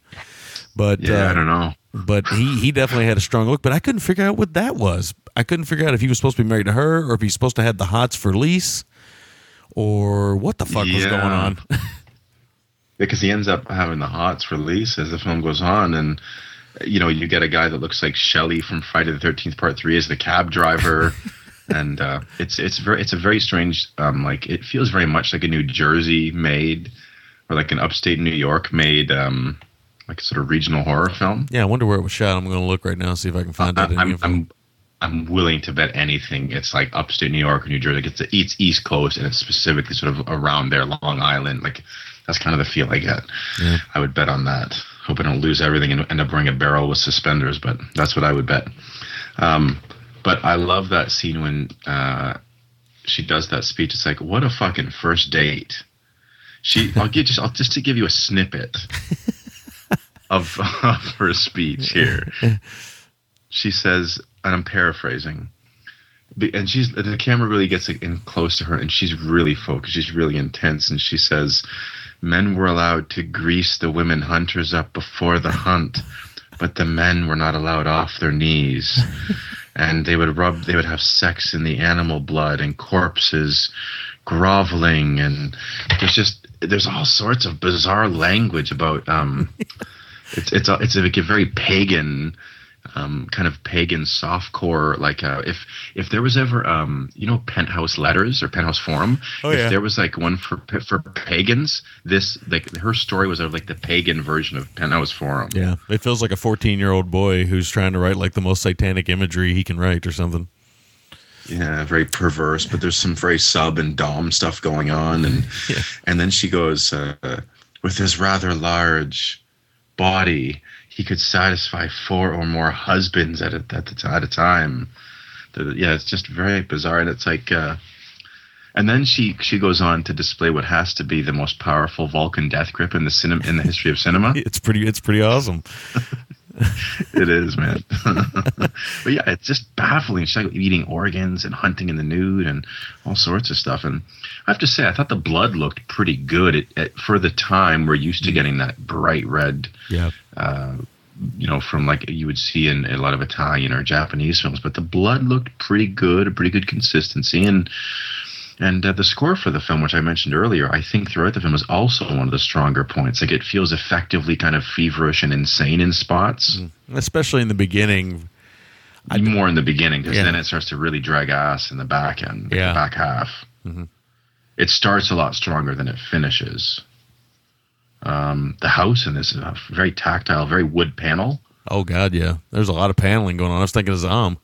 But Yeah, uh, I don't know. but he he definitely had a strong look. But I couldn't figure out what that was. I couldn't figure out if he was supposed to be married to her or if he's supposed to have the hots for Lise or what the fuck was going on. because he ends up having the hots for Lise as the film goes on, and you know you get a guy that looks like Shelley from Friday the Thirteenth Part Three as the cab driver, and uh, it's it's very it's a very strange um, like it feels very much like a New Jersey made or like an upstate New York made um, like sort of regional horror film. yeah, I wonder where it was shot. I'm going to look right now and see if I can find out. I, any I'm. I'm I'm willing to bet anything. It's like upstate New York or New Jersey. Like it's it's East Coast and it's specifically sort of around there, Long Island. Like that's kind of the feel I get. Yeah. I would bet on that. Hope I don't lose everything and end up wearing a barrel with suspenders, but that's what I would bet. Um, but I love that scene when uh, she does that speech. It's like, what a fucking first date. She, I'll give just, I'll just to give you a snippet of, of her speech here. She says, and I'm paraphrasing, and she's the camera really gets in close to her, and she's really focused. She's really intense, and she says, Men were allowed to grease the women hunters up before the hunt, but the men were not allowed off their knees. And they would rub, they would have sex in the animal blood and corpses groveling. And there's just, there's all sorts of bizarre language about, um, it's, it's, a, it's like a very pagan, um, kind of pagan softcore. Like uh, if if there was ever um, you know Penthouse Letters or Penthouse Forum, Oh, if yeah. there was like one for for pagans, this like her story was of like the pagan version of Penthouse Forum. Yeah, it feels like a 14 year old boy who's trying to write like the most satanic imagery he can write or something. Yeah, very perverse, but there's some very sub and dom stuff going on, and Yeah. and then she goes uh, with his rather large body, he could satisfy four or more husbands at a, at, at a time. Yeah, it's just very bizarre, and it's like. Uh, and then she she goes on to display what has to be the most powerful Vulcan death grip in the cinema in the history of cinema. It's pretty. It's pretty awesome. it is, man. but yeah, it's just baffling. She's like eating organs and hunting in the nude and all sorts of stuff. And I have to say, I thought the blood looked pretty good it, for the time. We're used to getting that bright red, Yeah, uh, you know, from like you would see in a lot of Italian or Japanese films. But the blood looked pretty good, a pretty good consistency, and. And uh, the score for the film, which I mentioned earlier, I think throughout the film is also one of the stronger points. Like it feels effectively kind of feverish and insane in spots especially in the beginning. more in the beginning because Yeah. then it starts to really drag ass in the back end, Yeah. the back half. It starts a lot stronger than it finishes. Um, the house in this is a very tactile, very wood panel. Oh God, yeah. There's a lot of paneling going on. I was thinking of Zom.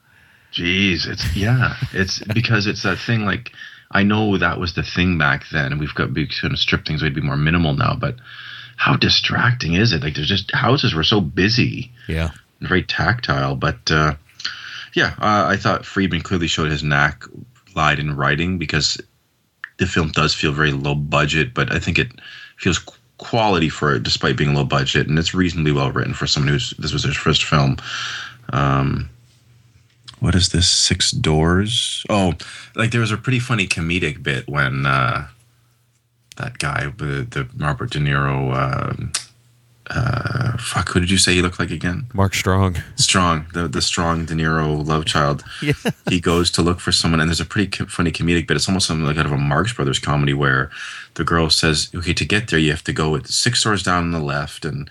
Jeez, it's yeah, it's because it's that thing. Like I know that was the thing back then, and we've got we kind of strip things away to be more minimal now. But how distracting is it? Like there's just houses were so busy. Yeah, and very tactile. But uh, yeah, uh, I thought Friedman clearly showed his knack lied in writing because the film does feel very low budget, but I think it feels quality for it despite being low budget, and it's reasonably well written for someone who's this was his first film. Um, what is this? Six Doors? Oh, like there was a pretty funny comedic bit when uh, that guy, the, the Robert De Niro. Uh, uh, fuck, who did you say he looked like again? Mark Strong. Strong, the the strong De Niro love child. Yeah. He goes to look for someone, and there's a pretty co- funny comedic bit. It's almost something like out of a Marx Brothers comedy where the girl says, "Okay, to get there, you have to go with six doors down on the left," and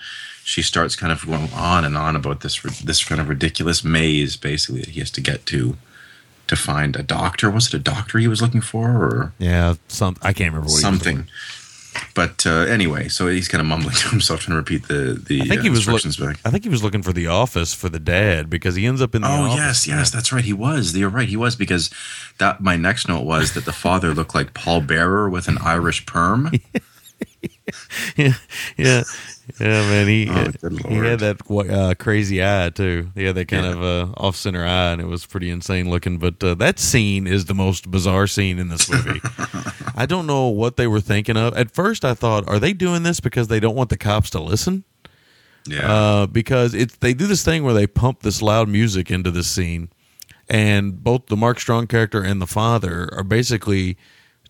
she starts kind of going on and on about this this kind of ridiculous maze, basically that he has to get to to find a doctor. Was it a doctor he was looking for, or Yeah, some I can't remember what he was something? But uh, anyway, so he's kind of mumbling to himself, trying to repeat the the I think uh, he was look, instructions back. I think he was looking for the office for the dad because he ends up in the Oh yes, yes, that's right. He was. You're right. He was because that. My next note was that the father looked like Paul Bearer with an Irish perm. yeah, yeah, yeah, man. He Oh, he had that uh, crazy eye too. He had that kind Yeah. of uh, off center eye, and it was pretty insane looking. But uh, that scene is the most bizarre scene in this movie. I don't know what they were thinking of. At first, I thought, are they doing this because they don't want the cops to listen? Yeah, uh, because it's they do this thing where they pump this loud music into this scene, and both the Mark Strong character and the father are basically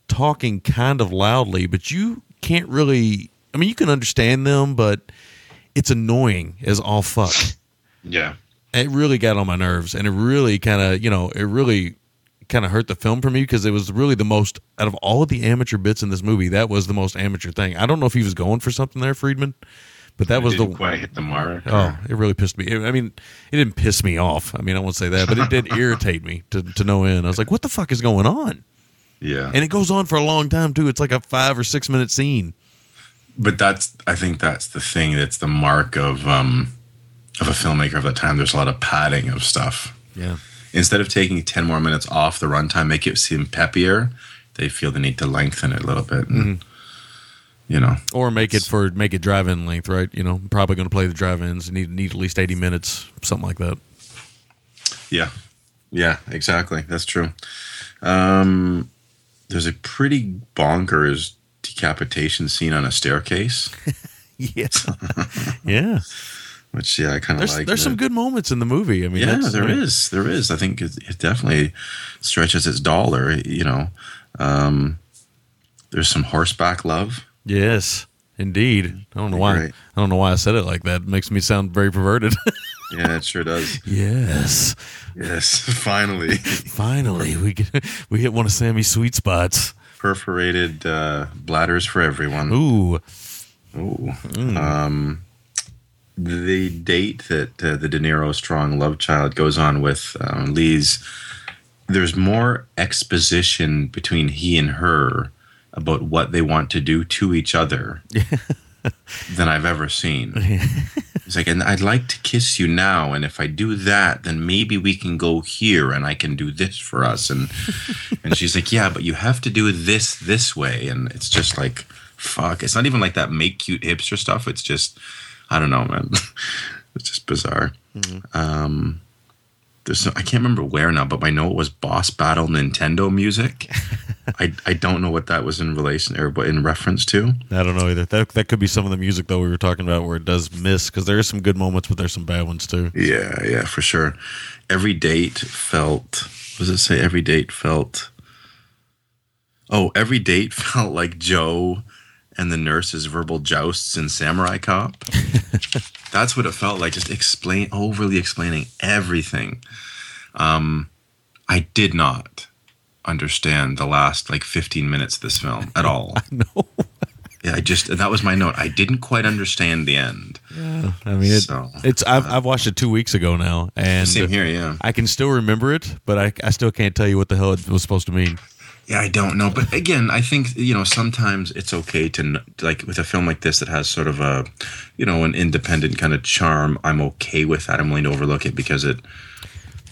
talking kind of loudly, but you can't really. I mean, you can understand them, but it's annoying as all fuck. yeah, It really got on my nerves, and it really kind of, you know, it really kind of hurt the film for me because it was really the most out of all of the amateur bits in this movie. That was the most amateur thing. I don't know if he was going for something there, Friedman, but that was the quite hit the mark. Oh, it really pissed me. I mean, it didn't piss me off. I mean, I won't say that, but it did irritate me to, to no end. I was like, what the fuck is going on? yeah. And it goes on for a long time, too. It's like a five or six minute scene. But that's. I think that's the thing. That's the mark of um of a filmmaker of that time. There's a lot of padding of stuff. Yeah. Instead of taking ten more minutes off the runtime, make it seem peppier. They feel the need to lengthen it a little bit. And, You know, Or make it for, make it drive in length, right? You know, probably going to play the drive ins, need, need at least 80 minutes, something like that. Yeah. Yeah, exactly. That's true. Um, there's a pretty bonkers decapitation scene on a staircase, Yes. yeah. which yeah, I kind of like. there's some good moments in the movie. I mean, Yeah, there mean, is. There is. I think it, it definitely stretches its dollar. You know, um, there's some horseback love. Yes. Indeed. I don't know why. Right. I don't know why I said it like that. It makes me sound very perverted. Yeah, it sure does. yes. Yes, finally. Finally, we get we hit one of Sammy's sweet spots. Perforated uh, bladders for everyone. Ooh. Ooh. Um, the date that uh, the De Niro strong love child goes on with um, Lee's, there's more exposition between he and her about what they want to do to each other than I've ever seen. He's like, and I'd like to kiss you now, and if I do that, then maybe we can go here, and I can do this for us. And and she's like, yeah, but you have to do this this way, and it's just like, fuck. It's not even like that make cute hipster stuff. It's just, I don't know, man. it's just bizarre. Um, there's I can't remember where now, but I know it was Boss Battle Nintendo music. I I don't know what that was in relation or what in reference to. I don't know either. That that could be some of the music though we were talking about where it does miss because there are some good moments, but there's some bad ones too. Yeah, yeah, for sure. Every date felt. What does it say? Every date felt. Oh, every date felt like Joe and the nurse's verbal jousts in Samurai Cop. That's what it felt like. Just explain, overly explaining everything. Um, I did not understand the last like 15 minutes of this film at all. No, Yeah, I just that was my note. I didn't quite understand the end. I mean it, So, it's I've I've watched it two weeks ago now, and Same here, yeah. I can still remember it, but I I still can't tell you what the hell it was supposed to mean. Yeah, I don't know, but again, I think you know sometimes it's okay to like with a film like this that has sort of a, you know, an independent kind of charm. I'm okay with that. I'm willing to overlook it because it,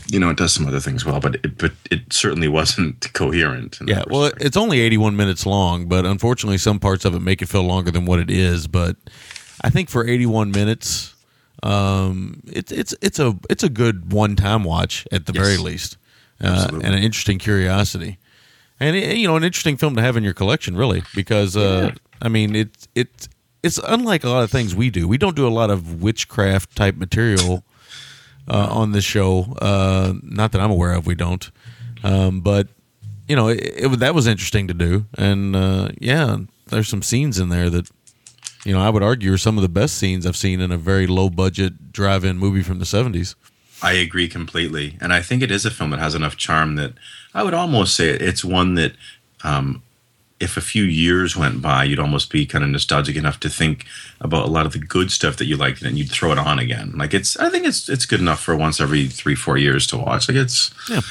you know, it does some other things well, but it, but it certainly wasn't coherent. Yeah, well, respect. it's only 81 minutes long, but unfortunately, some parts of it make it feel longer than what it is. But I think for 81 minutes, um, it's it's it's a it's a good one time watch at the Yes. very least, uh, and an interesting curiosity, and it, you know, an interesting film to have in your collection, really, because uh, I mean, it's it's it's unlike a lot of things we do. We don't do a lot of witchcraft type material uh, on this show. Uh, not that I'm aware of, we don't. Um, but you know, it, it, that was interesting to do, and uh, yeah, there's some scenes in there that you know I would argue are some of the best scenes I've seen in a very low budget drive-in movie from the '70s. I agree completely, and I think it is a film that has enough charm that I would almost say it's one that, um, if a few years went by, you'd almost be kind of nostalgic enough to think about a lot of the good stuff that you liked, and you'd throw it on again. Like it's, I think it's it's good enough for once every three four years to watch. Like it's, Yeah.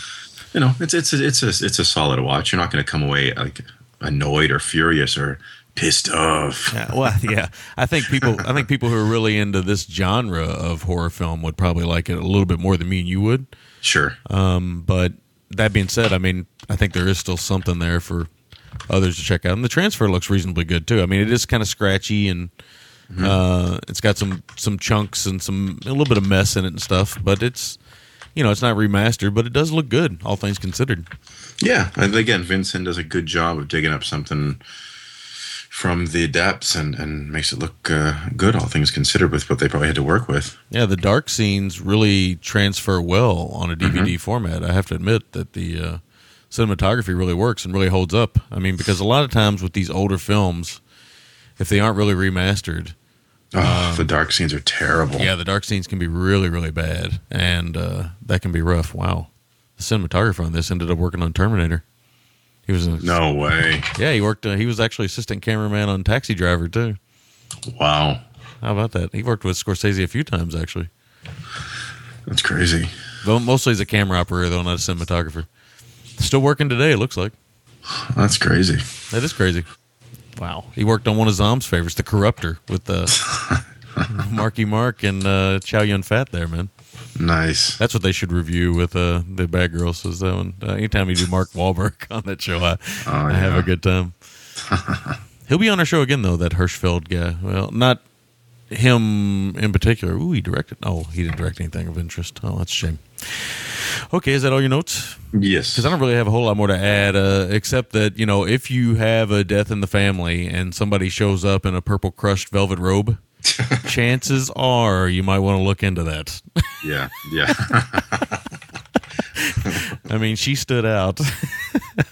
you know, it's it's a, it's a it's a solid watch. You're not going to come away like annoyed or furious or pissed off. Yeah, well, yeah, I think people, I think people who are really into this genre of horror film would probably like it a little bit more than me and you would. Sure. Um, but that being said, I mean, I think there is still something there for others to check out, and the transfer looks reasonably good too. I mean, it is kind of scratchy and uh, it's got some some chunks and some a little bit of mess in it and stuff, but it's you know it's not remastered, but it does look good, all things considered. Yeah, and again, VinSyn does a good job of digging up something from the depths and, and makes it look uh, good, all things considered, with what they probably had to work with. Yeah, the dark scenes really transfer well on a DVD format. I have to admit that the uh, cinematography really works and really holds up. I mean, because a lot of times with these older films, if they aren't really remastered, Oh, the dark scenes are terrible. yeah, the dark scenes can be really, really bad, and uh, that can be rough. Wow, the cinematographer on this ended up working on Terminator. He was, a, No way. yeah, he worked. Uh, he was actually assistant cameraman on Taxi Driver too. Wow. How about that? He worked with Scorsese a few times actually. That's crazy. Though mostly as a camera operator, though not a cinematographer. Still working today, it looks like. That's crazy. That is crazy. Wow. He worked on one of Zom's favorites, The Corruptor, with uh, Marky Mark and uh, Chow Yun Fat there, man. Nice. That's what they should review with uh, the Bad Girls. Is that one? Uh, anytime you do Mark Wahlberg on that show, I, I have a good time. He'll be on our show again, though, that Hirschfeld guy. Well, not him in particular. Ooh, he directed. Oh, he didn't direct anything of interest. Oh, that's a shame. Okay, is that all your notes? Yes. Because I don't really have a whole lot more to add, uh, except that you know, if you have a death in the family and somebody shows up in a purple crushed velvet robe, chances are you might want to look into that. Yeah. Yeah. I mean, she stood out.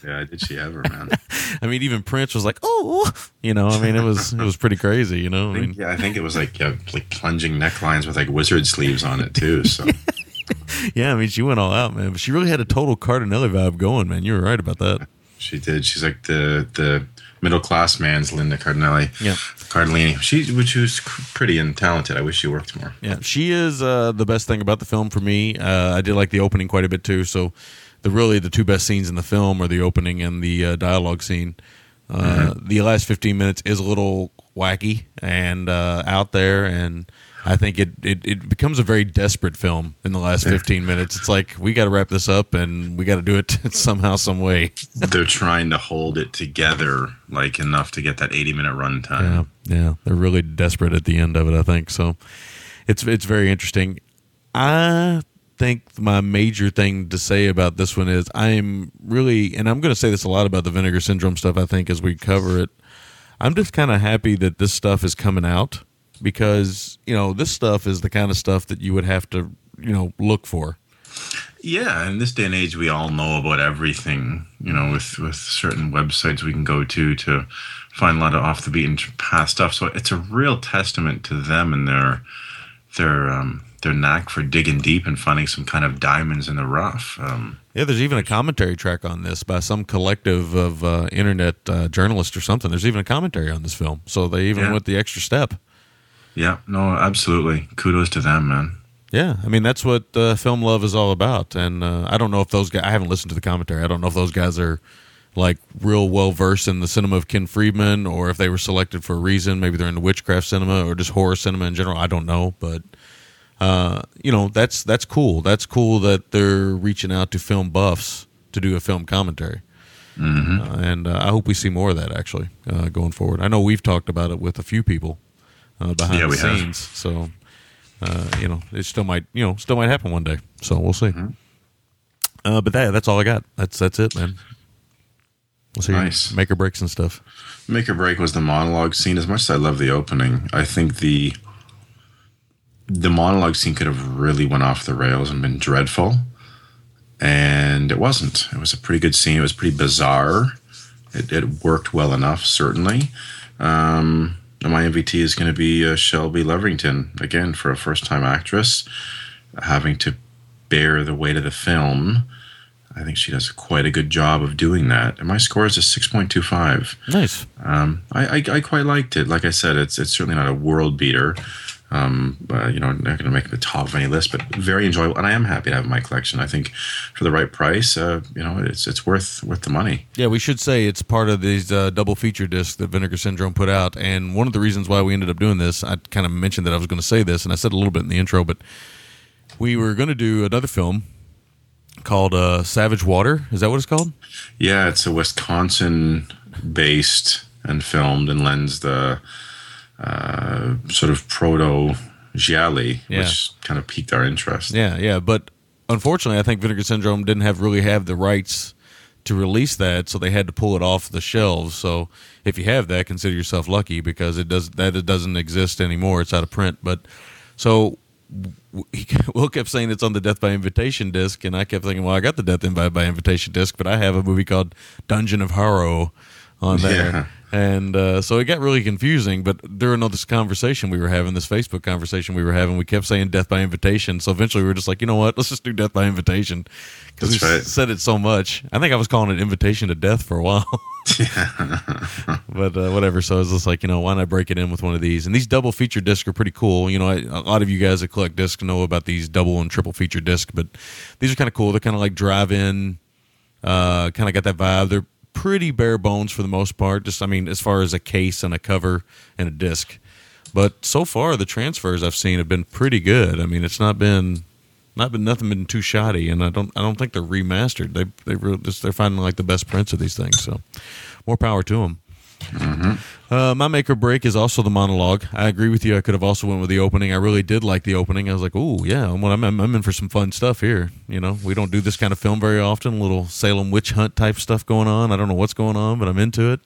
yeah. Did she ever, man? I mean, even Prince was like, "Oh," you know. I mean, it was it was pretty crazy, you know. I I mean, yeah, I think it was like yeah, like plunging necklines with like wizard sleeves on it too. So yeah, I mean, she went all out, man. But she really had a total Cardinelli vibe going, man. You were right about that. she did. She's like the the middle class man's Linda Cardinelli. Yeah. Cardellini. She, which was pretty and talented. I wish she worked more. Yeah, she is uh, the best thing about the film for me. Uh, I did like the opening quite a bit too. So, the really the two best scenes in the film are the opening and the uh, dialogue scene. Uh, The last fifteen minutes is a little wacky and uh, out there, and I think it, it it becomes a very desperate film in the last fifteen minutes. It's like we got to wrap this up and we got to do it somehow, some way. They're trying to hold it together like enough to get that 80 minute Yeah, runtime. yeah, they're really desperate at the end of it. I think so. It's it's very interesting. I think my major thing to say about this one is I'm really, and I'm going to say this a lot about the vinegar syndrome stuff. I think as we cover it, I'm just kind of happy that this stuff is coming out because you know this stuff is the kind of stuff that you would have to you know look for. Yeah, in this day and age, we all know about everything. You know, with with certain websites we can go to to find a lot of off the beaten path stuff. So it's a real testament to them and their their um, their knack for digging deep and finding some kind of diamonds in the rough. Um, Yeah, there's even a commentary track on this by some collective of uh, internet uh, journalists or something. There's even a commentary on this film, so they even Yeah. went the extra step. Yeah, no, absolutely. Kudos to them, man. Yeah, I mean that's what uh, film love is all about, and uh, I don't know if those guys. I haven't listened to the commentary. I don't know if those guys are like real well versed in the cinema of Ken Friedman, or if they were selected for a reason. Maybe they're into witchcraft cinema or just horror cinema in general. I don't know, but uh, you know that's that's cool. That's cool that they're reaching out to film buffs to do a film commentary. Mm-hmm. Uh, and uh, I hope we see more of that actually uh, going forward. I know we've talked about it with a few people uh, behind Yeah, the we have. scenes, so uh, you know it still might you know still might happen one day. So we'll see. Mm-hmm. Uh, but that that's all I got. That's that's it, man. We'll see. Nice. Make or breaks and stuff. Make or break was the monologue scene. As much as I love the opening, I think the the monologue scene could have really went off the rails and been dreadful, and it wasn't. It was a pretty good scene. It was pretty bizarre. It, it worked well enough, certainly. Um, and my MVT is going to be uh, Shelby Leverington again for a first time actress, having to bear the weight of the film. I think she does quite a good job of doing that. And my score is a six point two five. Nice. Um, I, I, I quite liked it. Like I said, it's it's certainly not a world beater. Um, uh, you know, not going to make the top of any list, but very enjoyable. And I am happy to have in my collection. I think for the right price, uh, you know, it's it's worth worth the money. Yeah, we should say it's part of these uh, double feature discs that Vinegar Syndrome put out. And one of the reasons why we ended up doing this, I kind of mentioned that I was going to say this, and I said a little bit in the intro, but we were going to do another film called uh, Savage Water. Is that what it's called? Yeah, it's a Wisconsin based and filmed and lends the uh, sort of proto gialli, Yeah. which kind of piqued our interest. Yeah, yeah. But unfortunately, I think Vinegar Syndrome didn't have really have the rights to release that, so they had to pull it off the shelves. So if you have that, consider yourself lucky because it does that it doesn't exist anymore. It's out of print. But so he, Will kept saying it's on the Death by Invitation disc, and I kept thinking, well, I got the Death by, by Invitation disc, but I have a movie called Dungeon of Horror on there. Yeah. And uh, so it got really confusing. But during all this conversation we were having, this Facebook conversation we were having, we kept saying death by invitation. So eventually we were just like, you know what? Let's just do death by invitation. Because we right. said it so much. I think I was calling it invitation to death for a while. yeah. but uh, whatever. So I was just like, you know, why not break it in with one of these? And these double feature discs are pretty cool. You know, I, a lot of you guys that collect discs know about these double and triple feature discs, but these are kind of cool. They're kind of like drive in uh, kind of got that vibe. They're pretty bare bones for the most part. Just, I mean, as far as a case and a cover and a disc. But so far, the transfers I've seen have been pretty good. I mean, it's not been not been nothing been too shoddy, and I don't I don't think they're remastered. They they really just they're finding like the best prints of these things. So more power to them. Uh, my make or break is also the monologue. I agree with you. I could have also went with the opening. I really did like the opening. I was like, "Ooh, yeah, I'm, I'm, I'm in for some fun stuff here." You know, we don't do this kind of film very often. A little Salem witch hunt type stuff going on. I don't know what's going on, but I'm into it.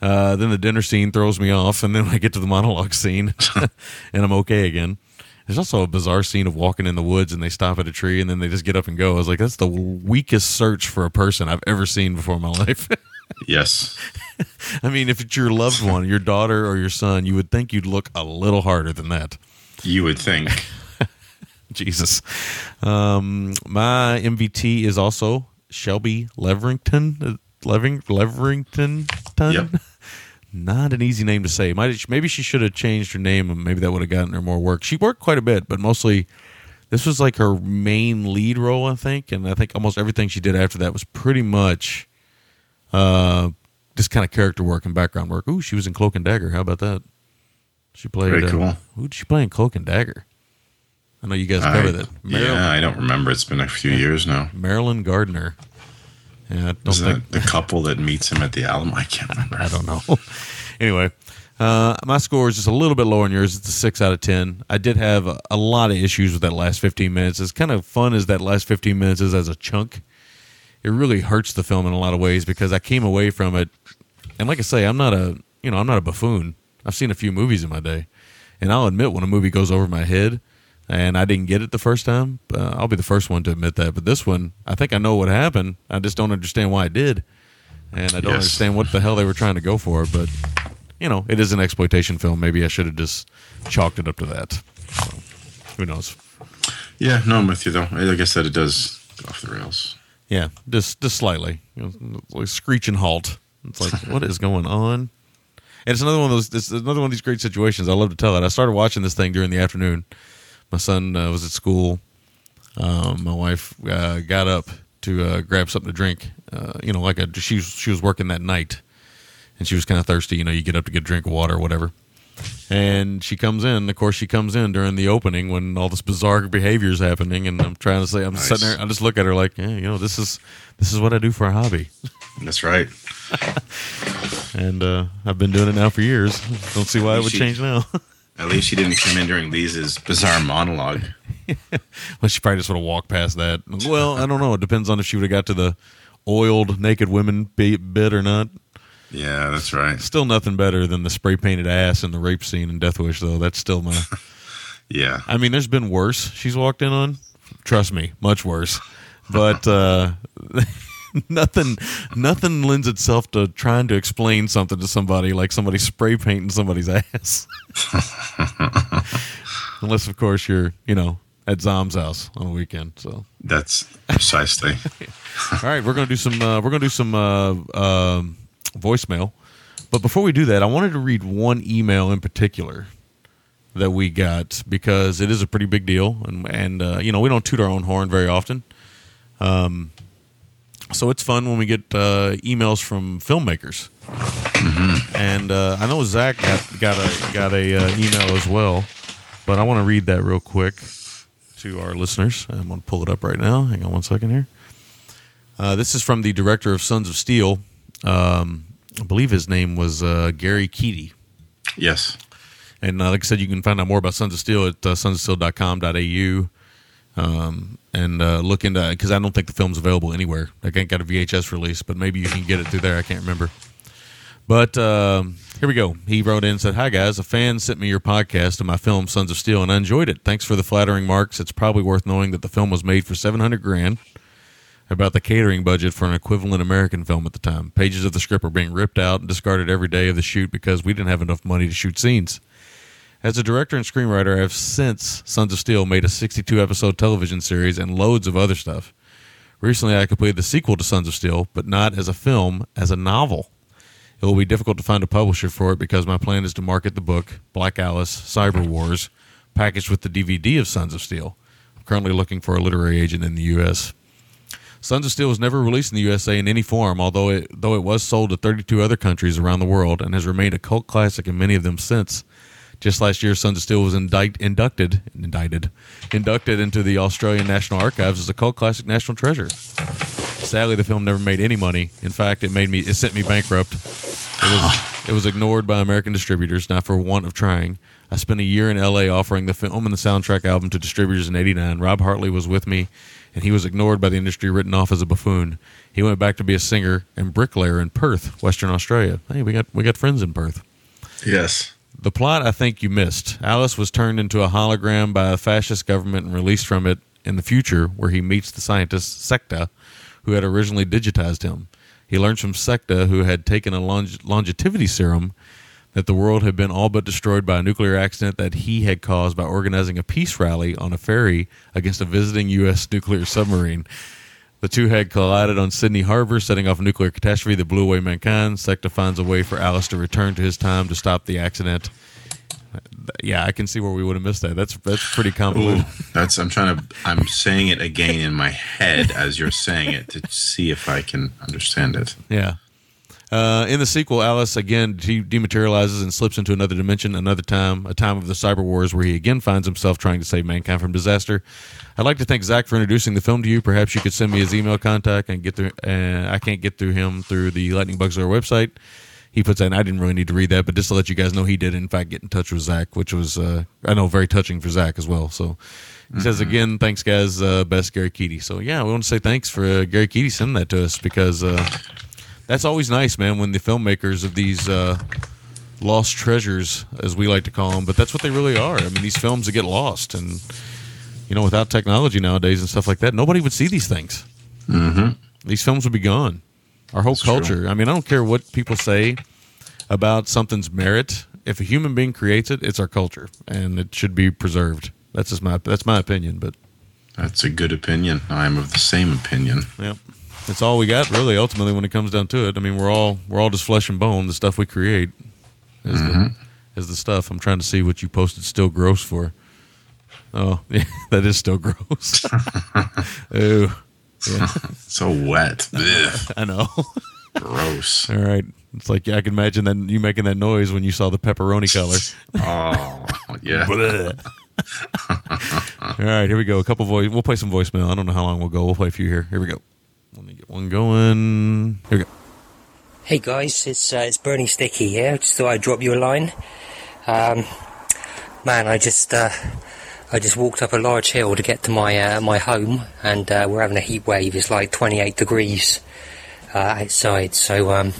Uh, then the dinner scene throws me off, and then I get to the monologue scene, and I'm okay again. There's also a bizarre scene of walking in the woods and they stop at a tree and then they just get up and go. I was like, that's the weakest search for a person I've ever seen before in my life. Yes. I mean, if it's your loved one, your daughter or your son, you would think you'd look a little harder than that. You would think. Jesus. Um, my MVT is also Shelby Leverington. Uh, Levering, Leverington? Yep. Not an easy name to say. Might, maybe she should have changed her name and maybe that would have gotten her more work. She worked quite a bit, but mostly this was like her main lead role, I think. And I think almost everything she did after that was pretty much uh, just kind of character work and background work. Ooh, she was in Cloak and Dagger. How about that? She played. Very uh, who did she play in Cloak and Dagger? I know you guys covered I- it. yeah, I don't remember. It's been a few years now. Marilyn Gardner. Yeah, I don't Was think that the couple that meets him at the Alamo? I can't remember. I don't know. anyway, uh, my score is just a little bit lower than yours. It's a six out of ten. I did have a, a lot of issues with that last fifteen minutes. As kind of fun as that last fifteen minutes is as a chunk, it really hurts the film in a lot of ways because I came away from it, and like I say, I'm not a you know I'm not a buffoon. I've seen a few movies in my day, and I'll admit when a movie goes over my head. And I didn't get it the first time. Uh, I'll be the first one to admit that. But this one, I think I know what happened. I just don't understand why I did and I don't Yes. understand what the hell they were trying to go for. But you know, it is an exploitation film. Maybe I should have just chalked it up to that. So, who knows? Yeah, no, I'm with you though. Like I said, it does go off the rails. Yeah, just just slightly, you know, like screech and halt. It's like, what is going on? And it's another one of those. It's another one of these great situations. I love to tell it. I started watching this thing during the afternoon. My son uh, was at school. Um, my wife uh, got up to uh, grab something to drink. Uh, you know, like a she she was working that night, and she was kind of thirsty. You know, you get up to get a drink of water or whatever. And she comes in. Of course, she comes in during the opening when all this bizarre behavior is happening. And I'm trying to say, I'm Nice. sitting there. I just look at her like, yeah, you know, this is this is what I do for a hobby, That's right. and uh, I've been doing it now for years. Don't see why it would She- change now. At least she didn't come in during Lisa's bizarre monologue. well, she probably just would have walked past that. Well, I don't know. It depends on if she would have got to the oiled naked women bit or not. Yeah, that's right. Still nothing better than the spray painted ass and the rape scene in Death Wish, though. That's still my. Yeah. I mean, there's been worse. She's walked in on. Trust me, much worse. But uh, nothing, nothing lends itself to trying to explain something to somebody like somebody spray painting somebody's ass. Unless, of course, you're you know at Zom's house on a weekend. So, That's precisely. all right, we're gonna do some. Uh, we're gonna do some uh, um voicemail. But before we do that, I wanted to read one email in particular that we got because it is a pretty big deal, and and uh, you know we don't toot our own horn very often. Um, so it's fun when we get uh, emails from filmmakers, and uh, I know Zach got got a got a uh, email as well, but I want to read that real quick to our listeners. I'm going to pull it up right now. Hang on one second here. Uh, this is from the director of Sons of Steel. Um, I believe his name was uh, Gary Keady. yes. And uh, like I said, you can find out more about Sons of Steel at uh, sonsofsteel.com.au. Um, and uh, look into because I don't think the film's available anywhere. I ain't got a VHS release, but maybe you can get it through there. I can't remember. But um, here we go. He wrote in and said, Hi, guys. A fan sent me your podcast of my film, Sons of Steel, and I enjoyed it. Thanks for the flattering marks. It's probably worth knowing that the film was made for 700 grand about the catering budget for an equivalent American film at the time. Pages of the script were being ripped out and discarded every day of the shoot because we didn't have enough money to shoot scenes. As a director and screenwriter, I have since Sons of Steel made a 62 episode television series and loads of other stuff. Recently, I completed the sequel to Sons of Steel, but not as a film, as a novel. It will be difficult to find a publisher for it because my plan is to market the book, Black Alice Cyber Wars, packaged with the DVD of Sons of Steel. I'm currently looking for a literary agent in the U.S. Sons of Steel was never released in the USA in any form, although it though it was sold to 32 other countries around the world and has remained a cult classic in many of them since. Just last year, Sons of Steel was indict, inducted, indicted, inducted into the Australian National Archives as a cult classic national treasure. Sadly, the film never made any money. In fact, it made me it sent me bankrupt. It was it was ignored by American distributors, not for want of trying. I spent a year in L.A. offering the film and the soundtrack album to distributors in '89. Rob Hartley was with me, and he was ignored by the industry, written off as a buffoon. He went back to be a singer and bricklayer in Perth, Western Australia. Hey, we got we got friends in Perth. Yes. The plot I think you missed. Alice was turned into a hologram by a fascist government and released from it in the future, where he meets the scientist Secta, who had originally digitized him. He learns from Secta, who had taken a longe- longevity serum, that the world had been all but destroyed by a nuclear accident that he had caused by organizing a peace rally on a ferry against a visiting U.S. nuclear submarine. The two had collided on Sydney Harbor, setting off a nuclear catastrophe that blew away mankind. Secta finds a way for Alice to return to his time to stop the accident. Yeah, I can see where we would have missed that. That's that's pretty Ooh, that's I'm trying to I'm saying it again in my head as you're saying it to see if I can understand it. Yeah. Uh, in the sequel, Alice again de- dematerializes and slips into another dimension, another time, a time of the cyber wars, where he again finds himself trying to save mankind from disaster. I'd like to thank Zach for introducing the film to you. Perhaps you could send me his email contact and get through. Uh, I can't get through him through the Lightning Bugs website. He puts that. I didn't really need to read that, but just to let you guys know, he did in fact get in touch with Zach, which was uh, I know very touching for Zach as well. So he says again, thanks guys, uh, best Gary Keady. So yeah, we want to say thanks for uh, Gary Keady sending that to us because. That's always nice, man, when the filmmakers of these uh, lost treasures, as we like to call them, but that's what they really are. I mean, these films that get lost, and you know, without technology nowadays and stuff like that, nobody would see these things. Mm-hmm. These films would be gone. Our whole true. culture. I mean, I don't care what people say about something's merit. If a human being creates it, it's our culture, and it should be preserved. That's just my that's my opinion, but That's a good opinion. I'm of the same opinion. yeah, it's all we got really. Ultimately, when it comes down to it, I mean, we're all we're all just flesh and bone. The stuff we create is the mm-hmm. is the stuff. I'm trying to see what you posted. Still gross for. Oh, yeah, that is still gross. Ooh, yeah, So wet. I know. gross. All right, it's like I can imagine that you making that noise when you saw the pepperoni color. Oh, yeah. All right, here we go. A couple voice. We'll play some voicemail. I don't know how long we'll go. We'll play a few here. Here we go. Let me get one going. Here we go. Hey guys, it's uh, it's Bernie Sticky here. Just thought I'd drop you a line. Um, man, I just uh, I just walked up a large hill to get to my uh, my home, and uh, we're having a heat wave. It's like 28 degrees uh, outside, so um,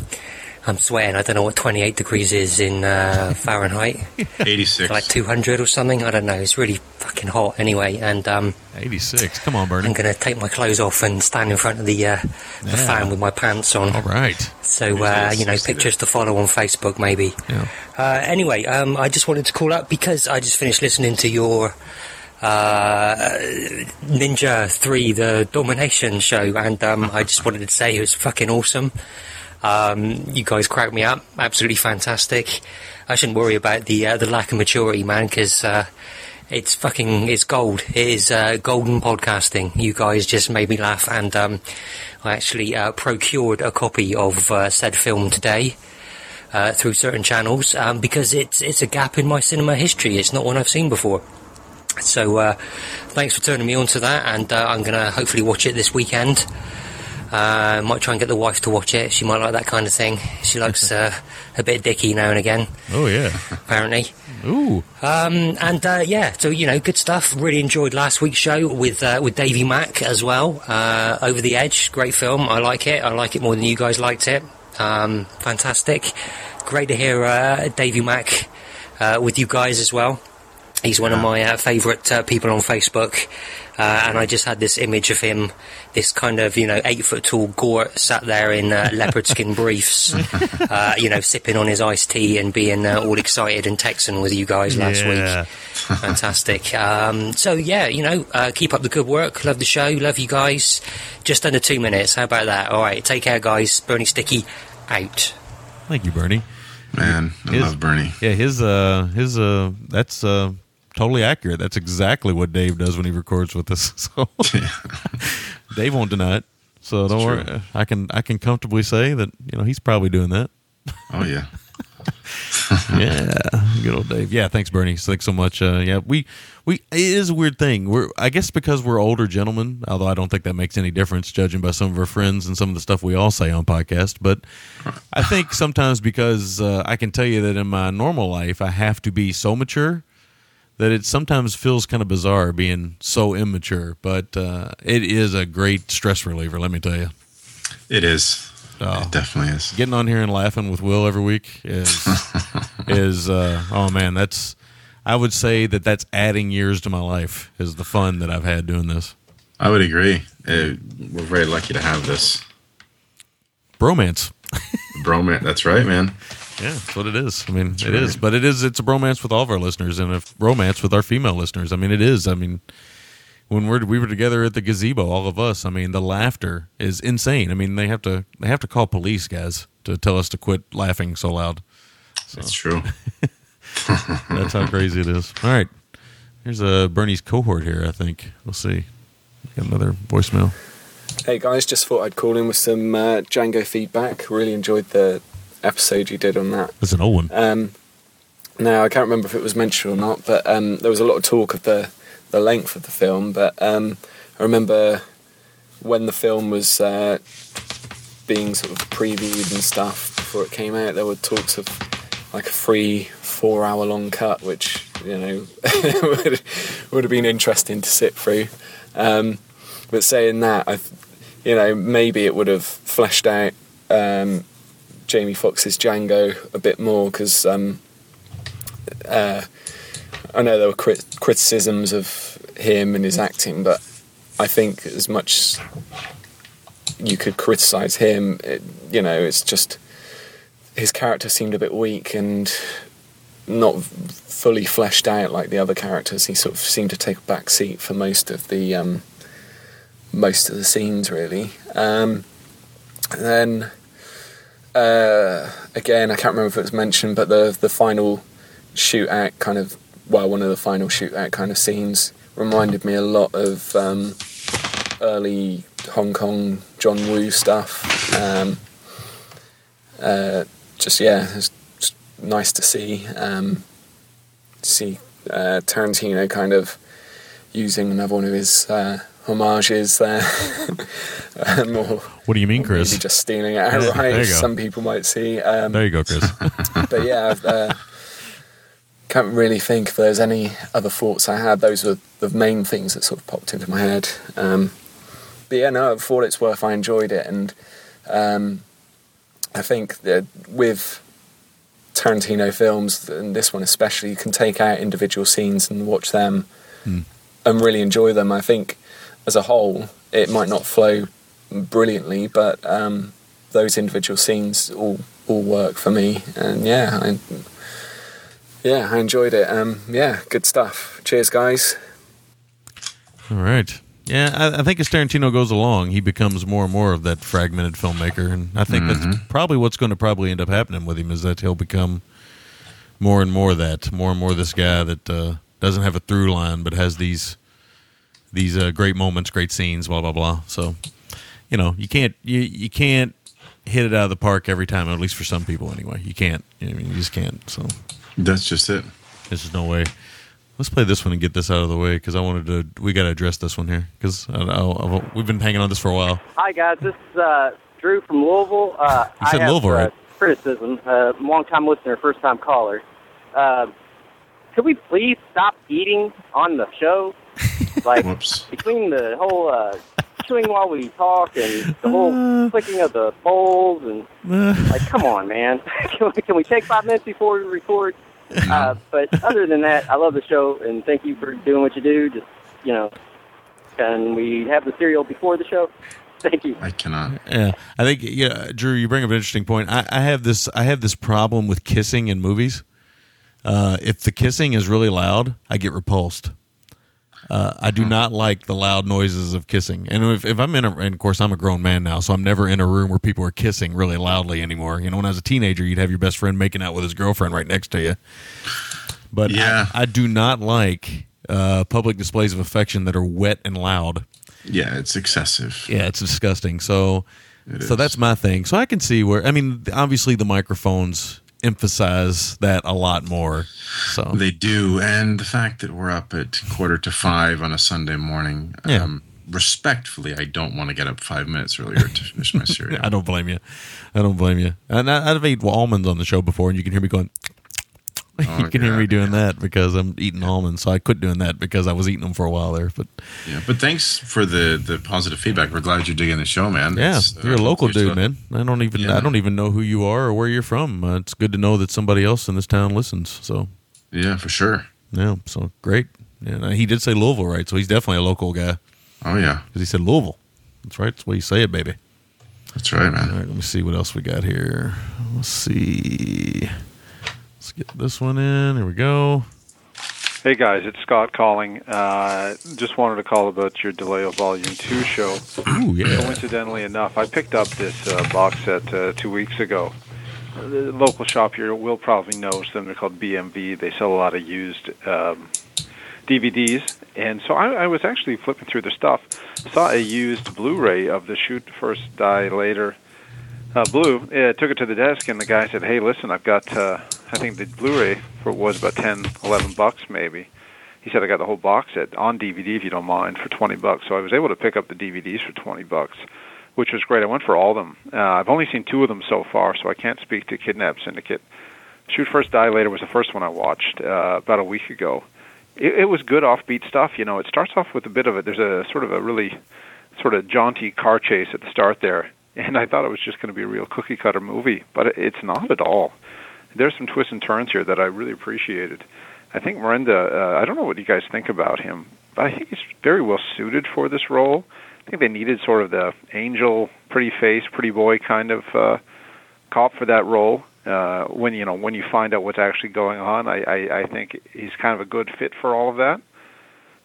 I'm sweating. I don't know what 28 degrees is in uh, Fahrenheit. 86. like 200 or something. I don't know. It's really fucking hot anyway, and um, 86. Come on, Bernie. I'm gonna take my clothes off and stand in front of the uh, the Yeah. fan with my pants on. All right. So uh, you know, pictures to follow on Facebook, maybe. Yeah. Uh, anyway, um, I just wanted to call up because I just finished listening to your uh, Ninja Three, the Domination show, and um, I just wanted to say it was fucking awesome. Um, you guys cracked me up, absolutely fantastic. I shouldn't worry about the uh, the lack of maturity, man, because uh, it's fucking it's gold. It is uh, golden podcasting. You guys just made me laugh, and um, I actually uh, procured a copy of uh, said film today uh, through certain channels um, because it's it's a gap in my cinema history. It's not one I've seen before. So thanks for turning me on to that, and I'm gonna hopefully watch it this weekend. Uh, might try and get the wife to watch it. She might like that kind of thing. She likes uh, a bit dicky now and again, Oh, yeah. apparently. Ooh. Um, and uh, yeah, so you know, good stuff. Really enjoyed last week's show with uh, with Davy Mack as well. Uh, Over the Edge, great film. I like it. I like it more than you guys liked it. Um, fantastic. Great to hear uh, Davy Mack uh, with you guys as well. He's one of my uh, favourite uh, people on Facebook, uh, and I just had this image of him, this kind of you know eight foot tall Gort sat there in uh, leopard skin briefs, uh, you know sipping on his iced tea and being uh, all excited and Texan with you guys last Yeah. week. Fantastic. Um, so yeah, you know, uh, keep up the good work. Love the show. Love you guys. Just under two minutes. How about that? All right. Take care, guys. Bernie Sticky out. Thank you, Bernie. Man, I His- love Bernie. Yeah, his uh his uh that's uh totally accurate. That's exactly what Dave does when he records with us. So Dave won't deny it. So don't true. worry. I can I can comfortably say that, you know, he's probably doing that. Oh, yeah. yeah, good old Dave. Yeah, thanks, Bernie. Thanks so much. Uh, yeah, we we it is a weird thing. We're I guess because we're older gentlemen, although I don't think that makes any difference, judging by some of our friends and some of the stuff we all say on podcast. But I think sometimes because uh, I can tell you that in my normal life I have to be so mature that it sometimes feels kind of bizarre being so immature. But uh, it is a great stress reliever. Let me tell you. It is. Oh, It definitely is. getting on here and laughing with Will every week is is uh, oh man, that's I would say that that's adding years to my life. Is the fun that I've had doing this I would agree. Uh, we're very lucky to have this bromance. bromance. That's right, man. Yeah, that's what it is. I mean, it right. is, but it is. It's a bromance with all of our listeners, and a romance with our female listeners. I mean, it is. I mean, when we're we were together at the gazebo, all of us. I mean, the laughter is insane. I mean, they have to they have to call police guys to tell us to quit laughing so loud. That's true. That's how crazy it is. All right, here's a Bernie's cohort here. I think we'll see. Got another voicemail. Hey guys, just thought I'd call in with some uh, Django feedback. Really enjoyed the episode you did on that. That's an old one. Um, now I can't remember if it was mentioned or not, but um, there was a lot of talk of the the length of the film. But um, I remember when the film was uh, being sort of previewed and stuff before it came out, there were talks of like a free four hour long cut, which you know would, would have been interesting to sit through. Um, but saying that, I, you know, maybe it would have fleshed out um, Jamie Foxx's Django a bit more because um, uh, I know there were crit- criticisms of him and his acting, but I think as much you could criticize him, it, you know, it's just his character seemed a bit weak and not fully fleshed out like the other characters. He sort of seemed to take a back seat for most of the um, most of the scenes, really. Um, then uh, again, I can't remember if it was mentioned, but the the final shootout kind of well, one of the final shootout kind of scenes reminded me a lot of um, early Hong Kong John Woo stuff. Um, uh, just yeah, it's nice to see um, see uh, Tarantino kind of using another one of his uh, homages there. um, What do you mean, Chris? just stealing it outright. Some people might see. Um, There you go, Chris. but yeah, I've, uh, can't really think if there's any other thoughts I had. Those were the main things that sort of popped into my head. Um, but yeah, no, for what it's worth, I enjoyed it, and um, I think that with Tarantino films, and this one especially, you can take out individual scenes and watch them and really enjoy them. I think as a whole, it might not flow brilliantly, but um, those individual scenes all all work for me. And yeah, I, yeah, I enjoyed it. Um, yeah, good stuff. Cheers, guys. All right. Yeah, I, I think as Tarantino goes along, he becomes more and more of that fragmented filmmaker, and I think that's probably what's going to probably end up happening with him is that he'll become more and more that, more and more this guy that uh, doesn't have a through line, but has these these uh, great moments, great scenes, blah blah blah. So, you know, you can't you you can't hit it out of the park every time, at least for some people anyway. You can't. I mean, you just can't. So. That's just it. This is no way. Let's play this one and get this out of the way because I wanted to. We got to address this one here because we've been hanging on this for a while. Hi guys, this is uh, Drew from Louisville. Uh, You said I have Louisville, uh, right? criticism. Uh, long-time listener, first-time caller. Uh, could we please stop eating on the show? Like Whoops. between the whole uh, chewing while we talk and the whole clicking of the bowls and like, come on, man. can, we, can we take five minutes before we record? Uh, but other than that, I love the show and thank you for doing what you do. Just you know, can we have the cereal before the show? Thank you. I cannot. Yeah, I think yeah, Drew, you bring up an interesting point. I, I have this. I have this problem with kissing in movies. Uh, if the kissing is really loud, I get repulsed. Uh, I do not like the loud noises of kissing. And if, if I'm in a, and of course I'm a grown man now, so I'm never in a room where people are kissing really loudly anymore. You know, when I was a teenager, you'd have your best friend making out with his girlfriend right next to you. But Yeah. I, I do not like uh, public displays of affection that are wet and loud. Yeah, it's excessive. Yeah, it's disgusting. So, It so is. that's my thing. So I can see where I mean, obviously the microphones emphasize that a lot more. So They do, and the fact that we're up at quarter to five on a Sunday morning. Yeah. Um, respectfully, I don't want to get up five minutes earlier to finish my cereal. I don't blame you. I don't blame you. And I, I've ate almonds on the show before, and you can hear me going. Oh, you can hear me doing that because I'm eating almonds. So I quit doing that because I was eating them for a while there. But Yeah, but thanks for the the positive feedback. We're glad you're digging the show, man. yeah, It's, uh, you're a local dude, man. I don't even Yeah. I don't even know who you are or where you're from. Uh, it's good to know that somebody else in this town listens. So Yeah, for sure. yeah, so great. And uh, he did say Louisville, right? So he's definitely a local guy Oh yeah, because he said Louisville. That's right. That's the way you say it, baby. that's right, All man. right, let me see what else we got here. Let's see. Get this one in. Here we go. Hey guys, it's Scott calling. Uh, just wanted to call about your Di Leo Volume 2 show. Ooh, yeah. Coincidentally enough, I picked up this uh, box set uh, two weeks ago. Uh, The local shop here will probably know them. They're called BMV. They sell a lot of used um, DVDs. And so I, I was actually flipping through their stuff. Saw a used Blu-ray of the Shoot First Die Later uh, Blue. Uh, took it to the desk, and the guy said, "Hey, listen, I've got. Uh, I think the Blu-ray for was about ten, eleven bucks, maybe." He said, "I got the whole box set on DVD, if you don't mind, for twenty bucks." So I was able to pick up the DVDs for twenty bucks, which was great. I went for all of them. Uh, I've only seen two of them so far, so I can't speak to Kidnap Syndicate. Shoot First, Die Later was the first one I watched uh, about a week ago. It, it was good offbeat stuff. You know, it starts off with a bit of it. There's a sort of a really sort of jaunty car chase at the start there, and I thought it was just going to be a real cookie cutter movie, but it's not at all. There's some twists and turns here that I really appreciated. I think Merenda. Uh, I don't know what you guys think about him, but I think he's very well suited for this role. I think they needed sort of the angel, pretty face, pretty boy kind of uh, cop for that role. Uh, when you know when you find out what's actually going on, I, I, I think he's kind of a good fit for all of that.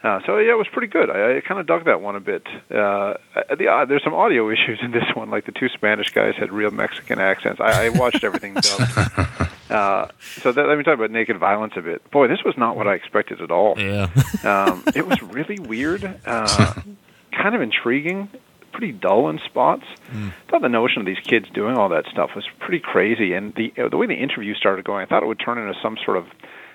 Uh, so yeah, it was pretty good. I, I kind of dug that one a bit. Uh, the, uh, there's some audio issues in this one, like the two Spanish guys had real Mexican accents. I, I watched everything dubbed. Uh, so that, let me talk about Naked Violence a bit. Boy, this was not what I expected at all. Yeah. um, it was really weird, uh, kind of intriguing, pretty dull in spots. I thought the notion of these kids doing all that stuff was pretty crazy, and the uh, the way the interview started going, I thought it would turn into some sort of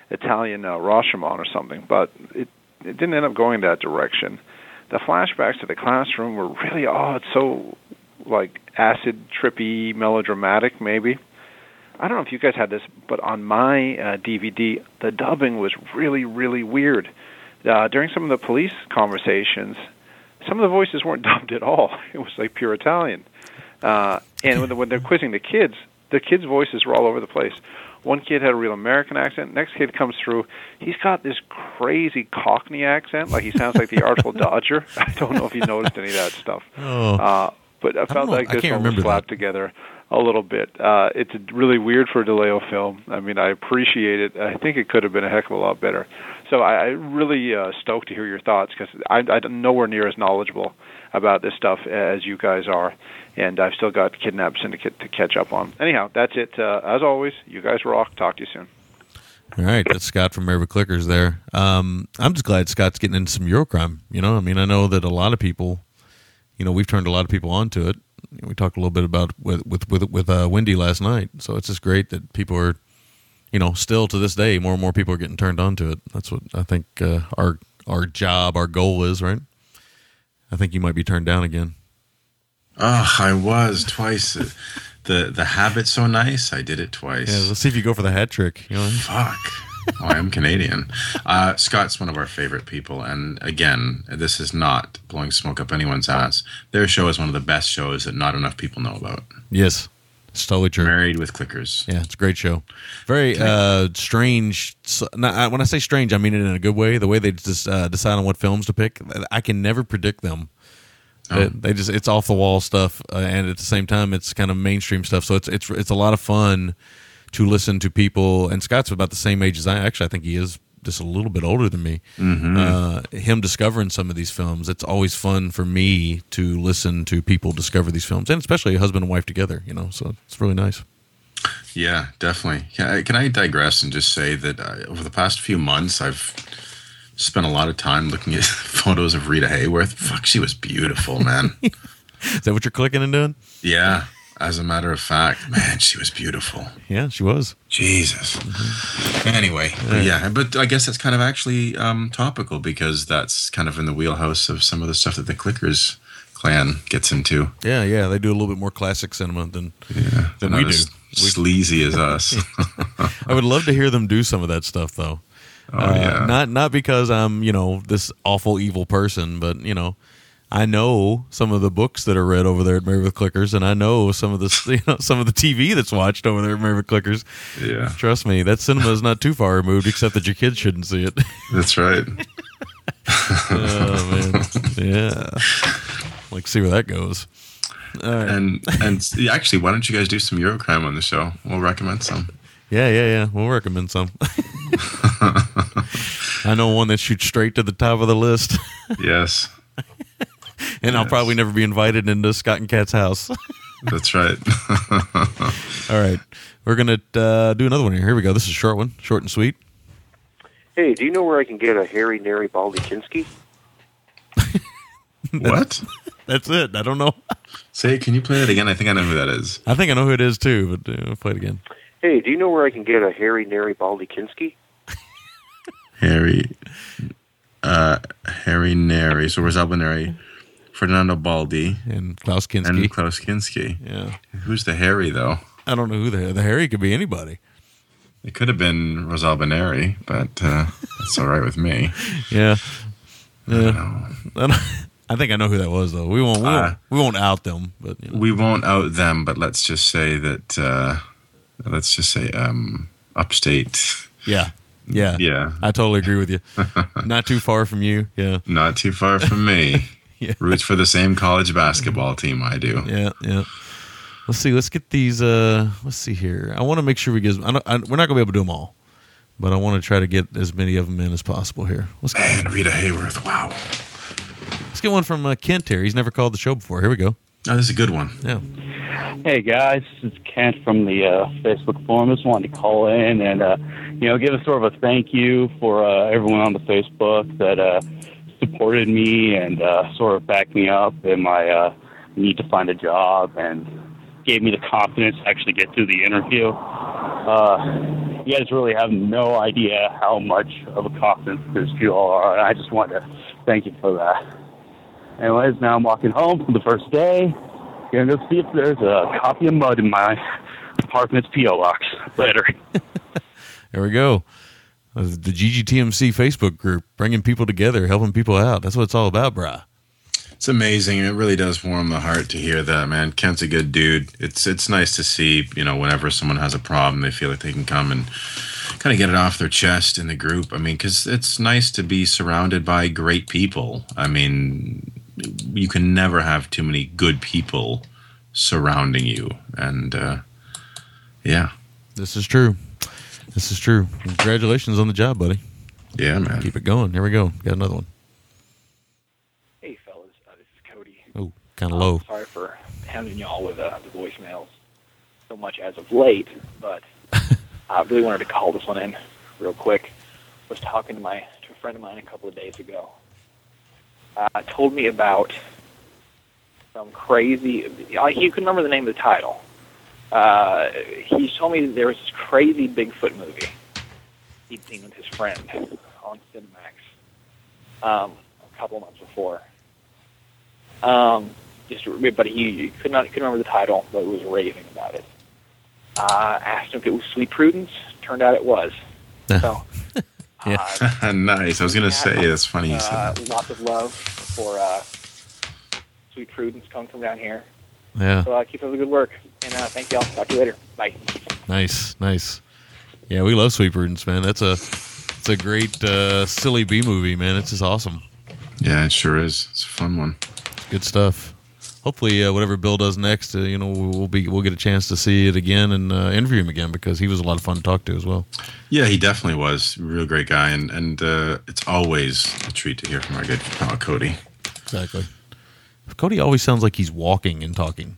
Italian uh, Rashomon or something, but it it didn't end up going that direction. The flashbacks to the classroom were really odd, so like acid trippy, melodramatic, maybe. I don't know if you guys had this, but on my uh, DVD, the dubbing was really, really weird. Uh, during some of the police conversations, some of the voices weren't dubbed at all. It was like pure Italian. Uh, and when, the, when they're quizzing the kids, the kids' voices were all over the place. One kid had a real American accent. Next kid comes through. He's got this crazy Cockney accent, like he sounds like the Artful Dodger. I don't know if you noticed any of that stuff. Oh. Uh, but I felt know. like this one was slapped together a little bit. Uh, it's really weird for a Di Leo film. I mean, I appreciate it. I think it could have been a heck of a lot better. So I, I really uh, stoked to hear your thoughts because I'm nowhere near as knowledgeable about this stuff as you guys are, and I've still got Kidnap Syndicate to catch up on. Anyhow, that's it. Uh, as always, you guys rock. Talk to you soon. All right, that's Scott from Merva Clickers there. Um, I'm just glad Scott's getting into some Eurocrime. You know, I mean, I know that a lot of people, you know, we've turned a lot of people onto it. We talked a little bit about with with with, with uh, Wendy last night, so it's just great that people are, you know, still to this day, more and more people are getting turned onto it. That's what I think uh, our our job, our goal is, right? I think you might be turned down again. Oh, I was twice. the The habit's so nice. I did it twice. Yeah, let's see if you go for the hat trick. You know, Fuck. Oh, I am Canadian. Uh, Scott's one of our favorite people, and again, this is not blowing smoke up anyone's ass. Their show is one of the best shows that not enough people know about. yes, it's totally true. Married with Clickers. Yeah, it's a great show. Very uh, strange. so- no, I- When I say strange, I mean it in a good way. The way they just uh, decide on what films to pick, I can never predict them. They, Oh. they just it's off the wall stuff, uh, and at the same time, it's kind of mainstream stuff. So it's it's it's a lot of fun to listen to people. And Scott's about the same age as I. Actually, I think he is just a little bit older than me. Uh, him discovering some of these films, it's always fun for me to listen to people discover these films, and especially a husband and wife together. You know, so it's really nice. Yeah, definitely. Can I, can I digress and just say that uh, over the past few months, I've spent a lot of time looking at photos of Rita Hayworth. Fuck, she was beautiful, man. Is that what you're clicking and doing? yeah, as a matter of fact, man, she was beautiful. Yeah, she was. Jesus. Anyway, but yeah, but I guess that's kind of actually um, topical because that's kind of in the wheelhouse of some of the stuff that the Clickers clan gets into. Yeah, yeah, they do a little bit more classic cinema than Yeah, than we do. as sleazy as us. I would love to hear them do some of that stuff, though. Oh, Uh, yeah. Not not because I'm you know this awful evil person, but you know. I know some of the books that are read over there at Married with Clickers, and I know some of the you know, some of the TV that's watched over there at Married with Clickers. Yeah. Trust me, that cinema is not too far removed, except that your kids shouldn't see it. That's right. oh man, yeah. Like, see where that goes. All right. And and actually, why don't you guys do some Eurocrime on the show? We'll recommend some. Yeah, yeah, yeah. We'll recommend some. I know one that shoots straight to the top of the list, Yes, and I'll probably never be invited into Scott and Cat's house. that's right. All right, we're gonna uh, do another one here. Here we go. This is a short one, short and sweet. Hey, do you know where I can get a Harry Nary Baldy Kinski? what? That's it. I don't know. Say, can you play that again? I think I know who that is. I think I know who it is too, but uh, play it again. Hey, do you know where I can get a Harry Nary Baldy Kinski? Harry, uh, Harry Nary. So where's Albinary? Fernando Baldi And Klaus Kinski. and Klaus Kinski. yeah, Who's the Harry though? I don't know who the the Harry could be anybody. It could have been Rosalba Neri, but uh, that's all right with me. Yeah, I yeah. I, don't- I think I know who that was though. We won't. We won't, Uh, we won't out them, but you know. We won't out them, but let's just say that. Uh, let's just say um, upstate. yeah, yeah, Yeah, I totally agree with you. Not too far from you. Yeah, not too far from me. Yeah. Roots for the same college basketball team I do. yeah, yeah. Let's see. Let's get these. Uh, let's see here. I want to make sure we get. I don't, I, we're not gonna be able to do them all, but I want to try to get as many of them in as possible here. Let's get, And Rita Hayworth. Wow. let's get one from uh, Kent here. He's never called the show before. Here we go. Oh, this is a good one. Yeah. Hey guys, this is Kent from the uh, Facebook forum. Just wanted to call in and uh, you know give a sort of a thank you for uh, everyone on the Facebook that uh, supported me and uh, sort of backed me up in my uh, need to find a job and gave me the confidence to actually get through the interview. Uh, you guys really have no idea how much of a confidence boost you all are. and I just want to thank you for that. Anyways, now I'm walking home from the first day. Gonna go see if there's a copy of mud in my apartment's PO box. Later. There we go. Uh, The GGTMC Facebook group, bringing people together, helping people out. That's what it's all about, brah. It's amazing. It really does warm the heart to hear that, man. Kent's a good dude. It's it's nice to see, you know, whenever someone has a problem, they feel like they can come and kind of get it off their chest in the group. I mean, because it's nice to be surrounded by great people. I mean, you can never have too many good people surrounding you, and uh, yeah, This is true. This is true. Congratulations on the job, buddy. yeah, man. Keep it going. Here we go. Got another one. Hey, fellas, uh, this is Cody. Oh, kind of Uh, low. Sorry for hounding y'all with uh, the voicemails so much as of late, but I really wanted to call this one in real quick. Was talking to my to a friend of mine a couple of days ago. Uh, told me about some crazy. Uh, he can remember the name of the title. Uh, he told me that there was this crazy Bigfoot movie he'd seen with his friend on Cinemax um, a couple months before. Um, just, but he, he could not couldn't remember the title, but was raving about it. Uh, asked him if it was Sweet Prudence. Turned out it was. So, uh, nice. I was gonna say it's funny. You said uh, lots of love for uh, Sweet Prudence coming from down here. Yeah. So uh, keep up the good work, and uh, thank y'all. Talk to you later. Bye. Nice, nice. Yeah, we love Sweet Prudence, man. That's a it's a great uh, silly B movie, man. It's just awesome. Yeah, it sure is. It's a fun one. Good stuff. Hopefully, uh, whatever Bill does next, uh, you know, we'll be we'll get a chance to see it again and uh, interview him again because he was a lot of fun to talk to as well. Yeah, he definitely was. Real great guy. And, and uh, it's always a treat to hear from our good pal Cody. Exactly. Cody always sounds like he's walking and talking.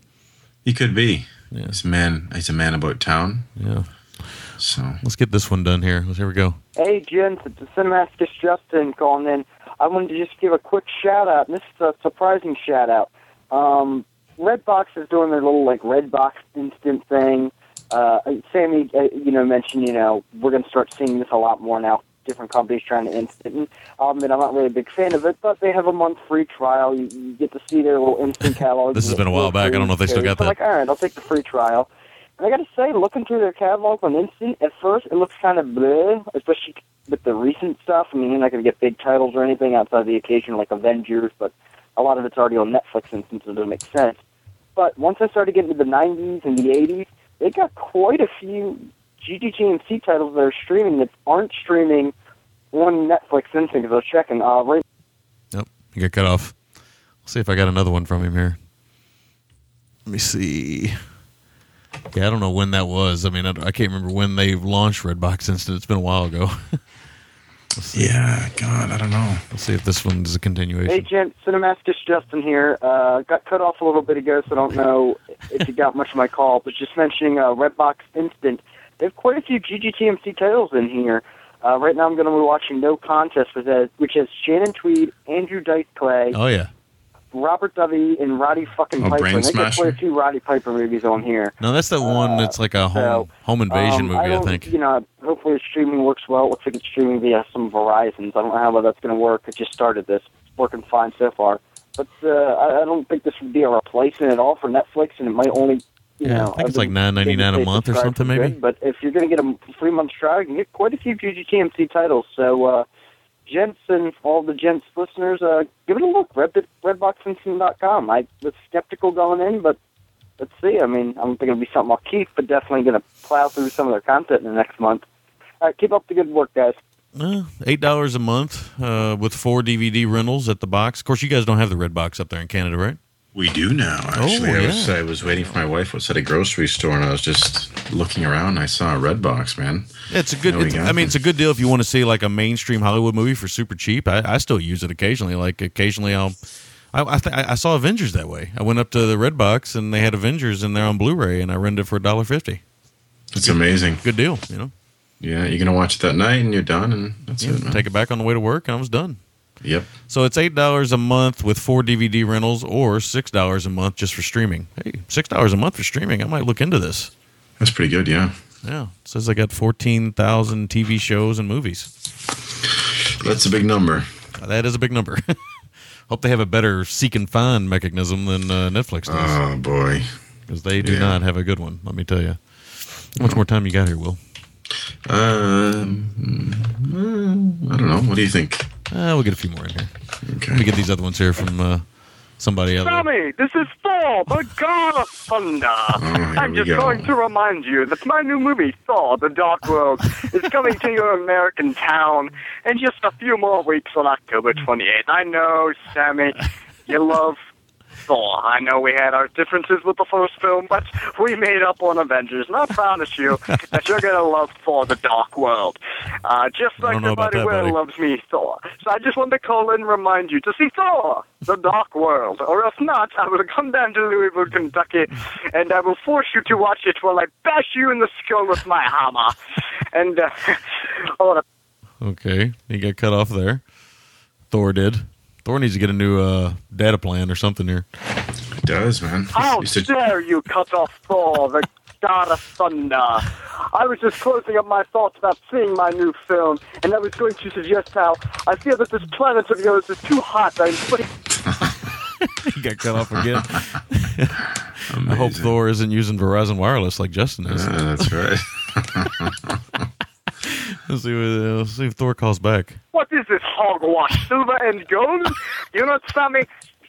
He could be. Yeah. He's a man. He's a man about town. Yeah. So Let's get this one done here. Here we go. Hey, gents, it's the Cinematicus Justin calling in. I wanted to just give a quick shout out, and this is a surprising shout out. Um, Redbox is doing their little like Redbox instant thing. Uh, Sammy, uh, you know, mentioned you know we're going to start seeing this a lot more now. Different companies trying to instant. And um, I'll admit I'm not really a big fan of it, but they have a month free trial. You, you get to see their little instant catalog. This has been a while back. I don't know if they still got So I'm that. like, all right, I'll take the free trial. And I gotta say, looking through their catalog on Instant, at first it looks kind of bleh, especially with the recent stuff. I mean, you're not gonna get big titles or anything outside the occasion like Avengers, but a lot of it's already on Netflix Instant, so it doesn't make sense. But once I started getting to the 90s and the 80s, they got quite a few GGTMC titles that are streaming that aren't streaming on Netflix Instant. Because I was checking, uh, right Nope, you got cut off. Let's see if I got another one from him here. Let me see. Yeah, I don't know when that was. I mean, I, I can't remember when they launched Redbox Instant. It's been a while ago. Yeah, God, I don't know. Let's see if this one is a continuation. Hey, Gent, Cinemasticus Justin here. Uh, got cut off a little bit ago, so I don't know if you got much of my call, but just mentioning uh, Redbox Instant. They have quite a few GGTMC titles in here. Uh, right now, I'm going to be watching No Contest, which has, which has Shannon Tweed, Andrew Dice Clay, Oh yeah. Robert Davi, and Roddy fucking Oh, Piper. Brain got quite Smasher? a few Roddy Piper movies on here. No, that's the one that's like a home home invasion Um, movie. I, don't- think. You know, hopefully the streaming works well. It looks like it's streaming via some Verizons. I don't know how well that's going to work. It just started this. It's working fine so far. But uh, I, I don't think this would be a replacement at all for Netflix, and it might only, you Yeah, know, I think it's like nine ninety nine a month or something, maybe? good. But if you're going to get a free month trial, you can get quite a few GGTMC titles. So, uh, gents and all the gents listeners, uh, give it a look. Red, RedboxInstant.com. I was skeptical going in, but let's see. I mean, I don't think it'll be something I'll keep, but definitely going to plow through some of their content in the next month. All right, keep up the good work, guys. Uh, Eight dollars a month uh, with four DVD rentals at the box. Of course, you guys don't have the red box up there in Canada, right? We do now. Oh, actually, Oh, I was. I was waiting for my wife. Was at a grocery store, and I was just looking around. and I saw a red box, man. It's a good. It's. I mean, it's a good deal if you want to see like a mainstream Hollywood movie for super cheap. I, I still use it occasionally. Like occasionally, I'll. I I, th- I saw Avengers that way. I went up to the Red Box and they had Avengers in there on Blu-ray, and I rented it for a dollar fifty. It's amazing. Good deal, you know. Yeah, you're gonna watch it that night, and you're done, and that's Yeah, it. Man. take it back on the way to work, and I was done. Yep. So it's eight dollars a month with four DVD rentals, or six dollars a month just for streaming. Hey, six dollars a month for streaming. I might look into this. That's pretty good. Yeah. Yeah, it says I got fourteen thousand TV shows and movies. That's a big number. That is a big number. Hope they have a better seek and find mechanism than uh, Netflix does. Oh boy, because they do Yeah. not have a good one. Let me tell you. How much more time you got here, Will? Um, uh, I don't know. What do you think? Uh, we'll get a few more in here. Okay. Let me get these other ones here from uh, somebody else. Sammy, this is Thor, the God of Thunder. I'm just go. going to remind you that my new movie, Thor, The Dark World, is coming to your American town in just a few more weeks on October 28th. I know, Sammy, you love Thor. I know we had our differences with the first film, but we made up on Avengers, and I promise you that you're going to love Thor, The Dark World. Uh, just like everybody that, loves me, Thor. So I just wanted to call in and remind you to see Thor, The Dark World, or if not, I will come down to Louisville, Kentucky, and I will force you to watch it while I bash you in the skull with my hammer. And uh, want Okay, he got cut off there. Thor did. Thor needs to get a new uh, data plan or something here. It does, man. How dare you cut off Thor, the God of Thunder? I was just closing up my thoughts about seeing my new film, and I was going to suggest how I feel that this planet of yours is too hot. I'm putting. he got cut off again. I hope Thor isn't using Verizon Wireless like Justin is. that's right. let's, see what, let's see if Thor calls back. What is this hogwash? Silver and gold? You know, Sammy.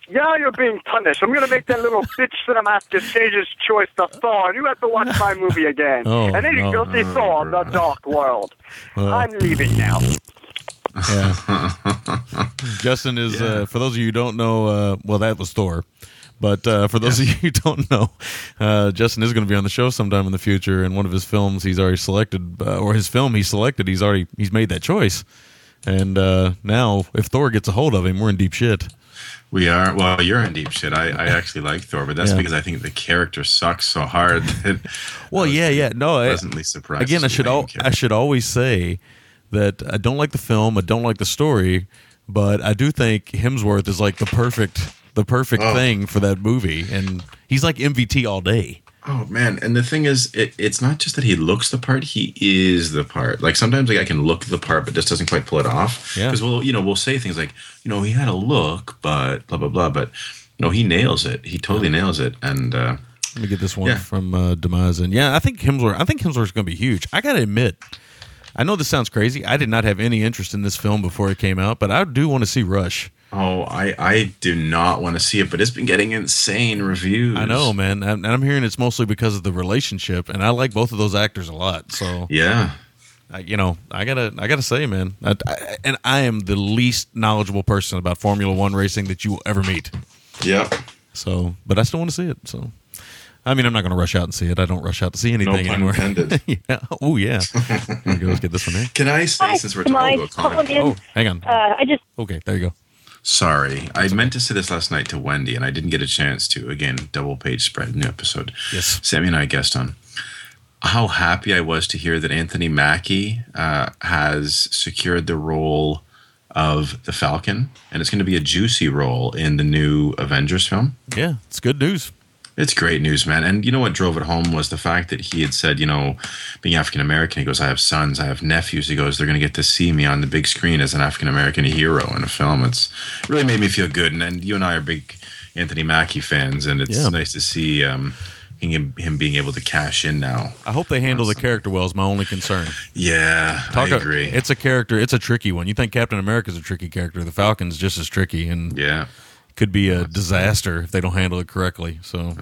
Yeah, you're being punished. I'm gonna make that little bitch Cinemaster change his choice to Thor, and you have to watch my movie again. Oh, and then you no. go see Thor: The Dark World. Well. I'm leaving now. Yeah. Justin is uh, for those of you who don't know. Uh, well, that was Thor, but uh, for those of you who don't know, uh, Justin is going to be on the show sometime in the future. And one of his films, he's already selected, uh, or his film he selected, he's already he's made that choice. And uh, now, if Thor gets a hold of him, we're in deep shit. We are. Well, you're in deep shit. I, I actually like Thor, but that's Yeah. because I think the character sucks so hard that Well, yeah, yeah, no. I- pleasantly surprised. Again, I should al- I should always say that I don't like the film, I don't like the story, but I do think Hemsworth is like the perfect the perfect Oh. thing for that movie, and he's like MVT all day. Oh man, and the thing is, it, it's not just that he looks the part; he is the part. Like sometimes, like I can look the part, but just doesn't quite pull it off. Yeah. Because we'll, you know, we'll say things like, you know, he had a look, but blah blah blah. But no, he nails it. He totally nails it. And uh, Let me get this one Yeah. from uh, Demise. And yeah, I think Hemsworth. I think Hemsworth's going to be huge. I got to admit, I know this sounds crazy. I did not have any interest in this film before it came out, but I do want to see Rush. Oh, I I do not want to see it, but it's been getting insane reviews. I know, man, and and I'm hearing it's mostly because of the relationship, and I like both of those actors a lot. So Yeah. I, you know, I gotta, I gotta say, man, I, I, and I am the least knowledgeable person about Formula One racing that you will ever meet. Yep. So, but I still want to see it. So, I mean, I'm not going to rush out and see it. I don't rush out to see anything pun anymore. intended. yeah. Oh yeah. Here we go. Let's get this one here. Can I say Hi, since we're talking about comic? Oh, hang on. Uh, I just Okay, there you go. Sorry, I meant to say this last night to Wendy, and I didn't get a chance to. Again, double page spread, new episode. Yes. Sammy and I guest on. How happy I was to hear that Anthony Mackie uh, has secured the role of the Falcon, and it's going to be a juicy role in the new Avengers film. Yeah, it's good news. It's great news, man. And you know what drove it home was the fact that he had said, you know, being African American, he goes, I have sons, I have nephews. He goes, they're going to get to see me on the big screen as an African American hero in a film. It's really made me feel good. And, and you and I are big Anthony Mackie fans, and it's Yeah. nice to see um, him, him being able to cash in now. I hope they handle the character well. Is my only concern. Yeah, Talk I agree. it's a character. It's a tricky one. You think Captain America is a tricky character? The Falcon's just as tricky, and yeah, could be a disaster if they don't handle it correctly. So,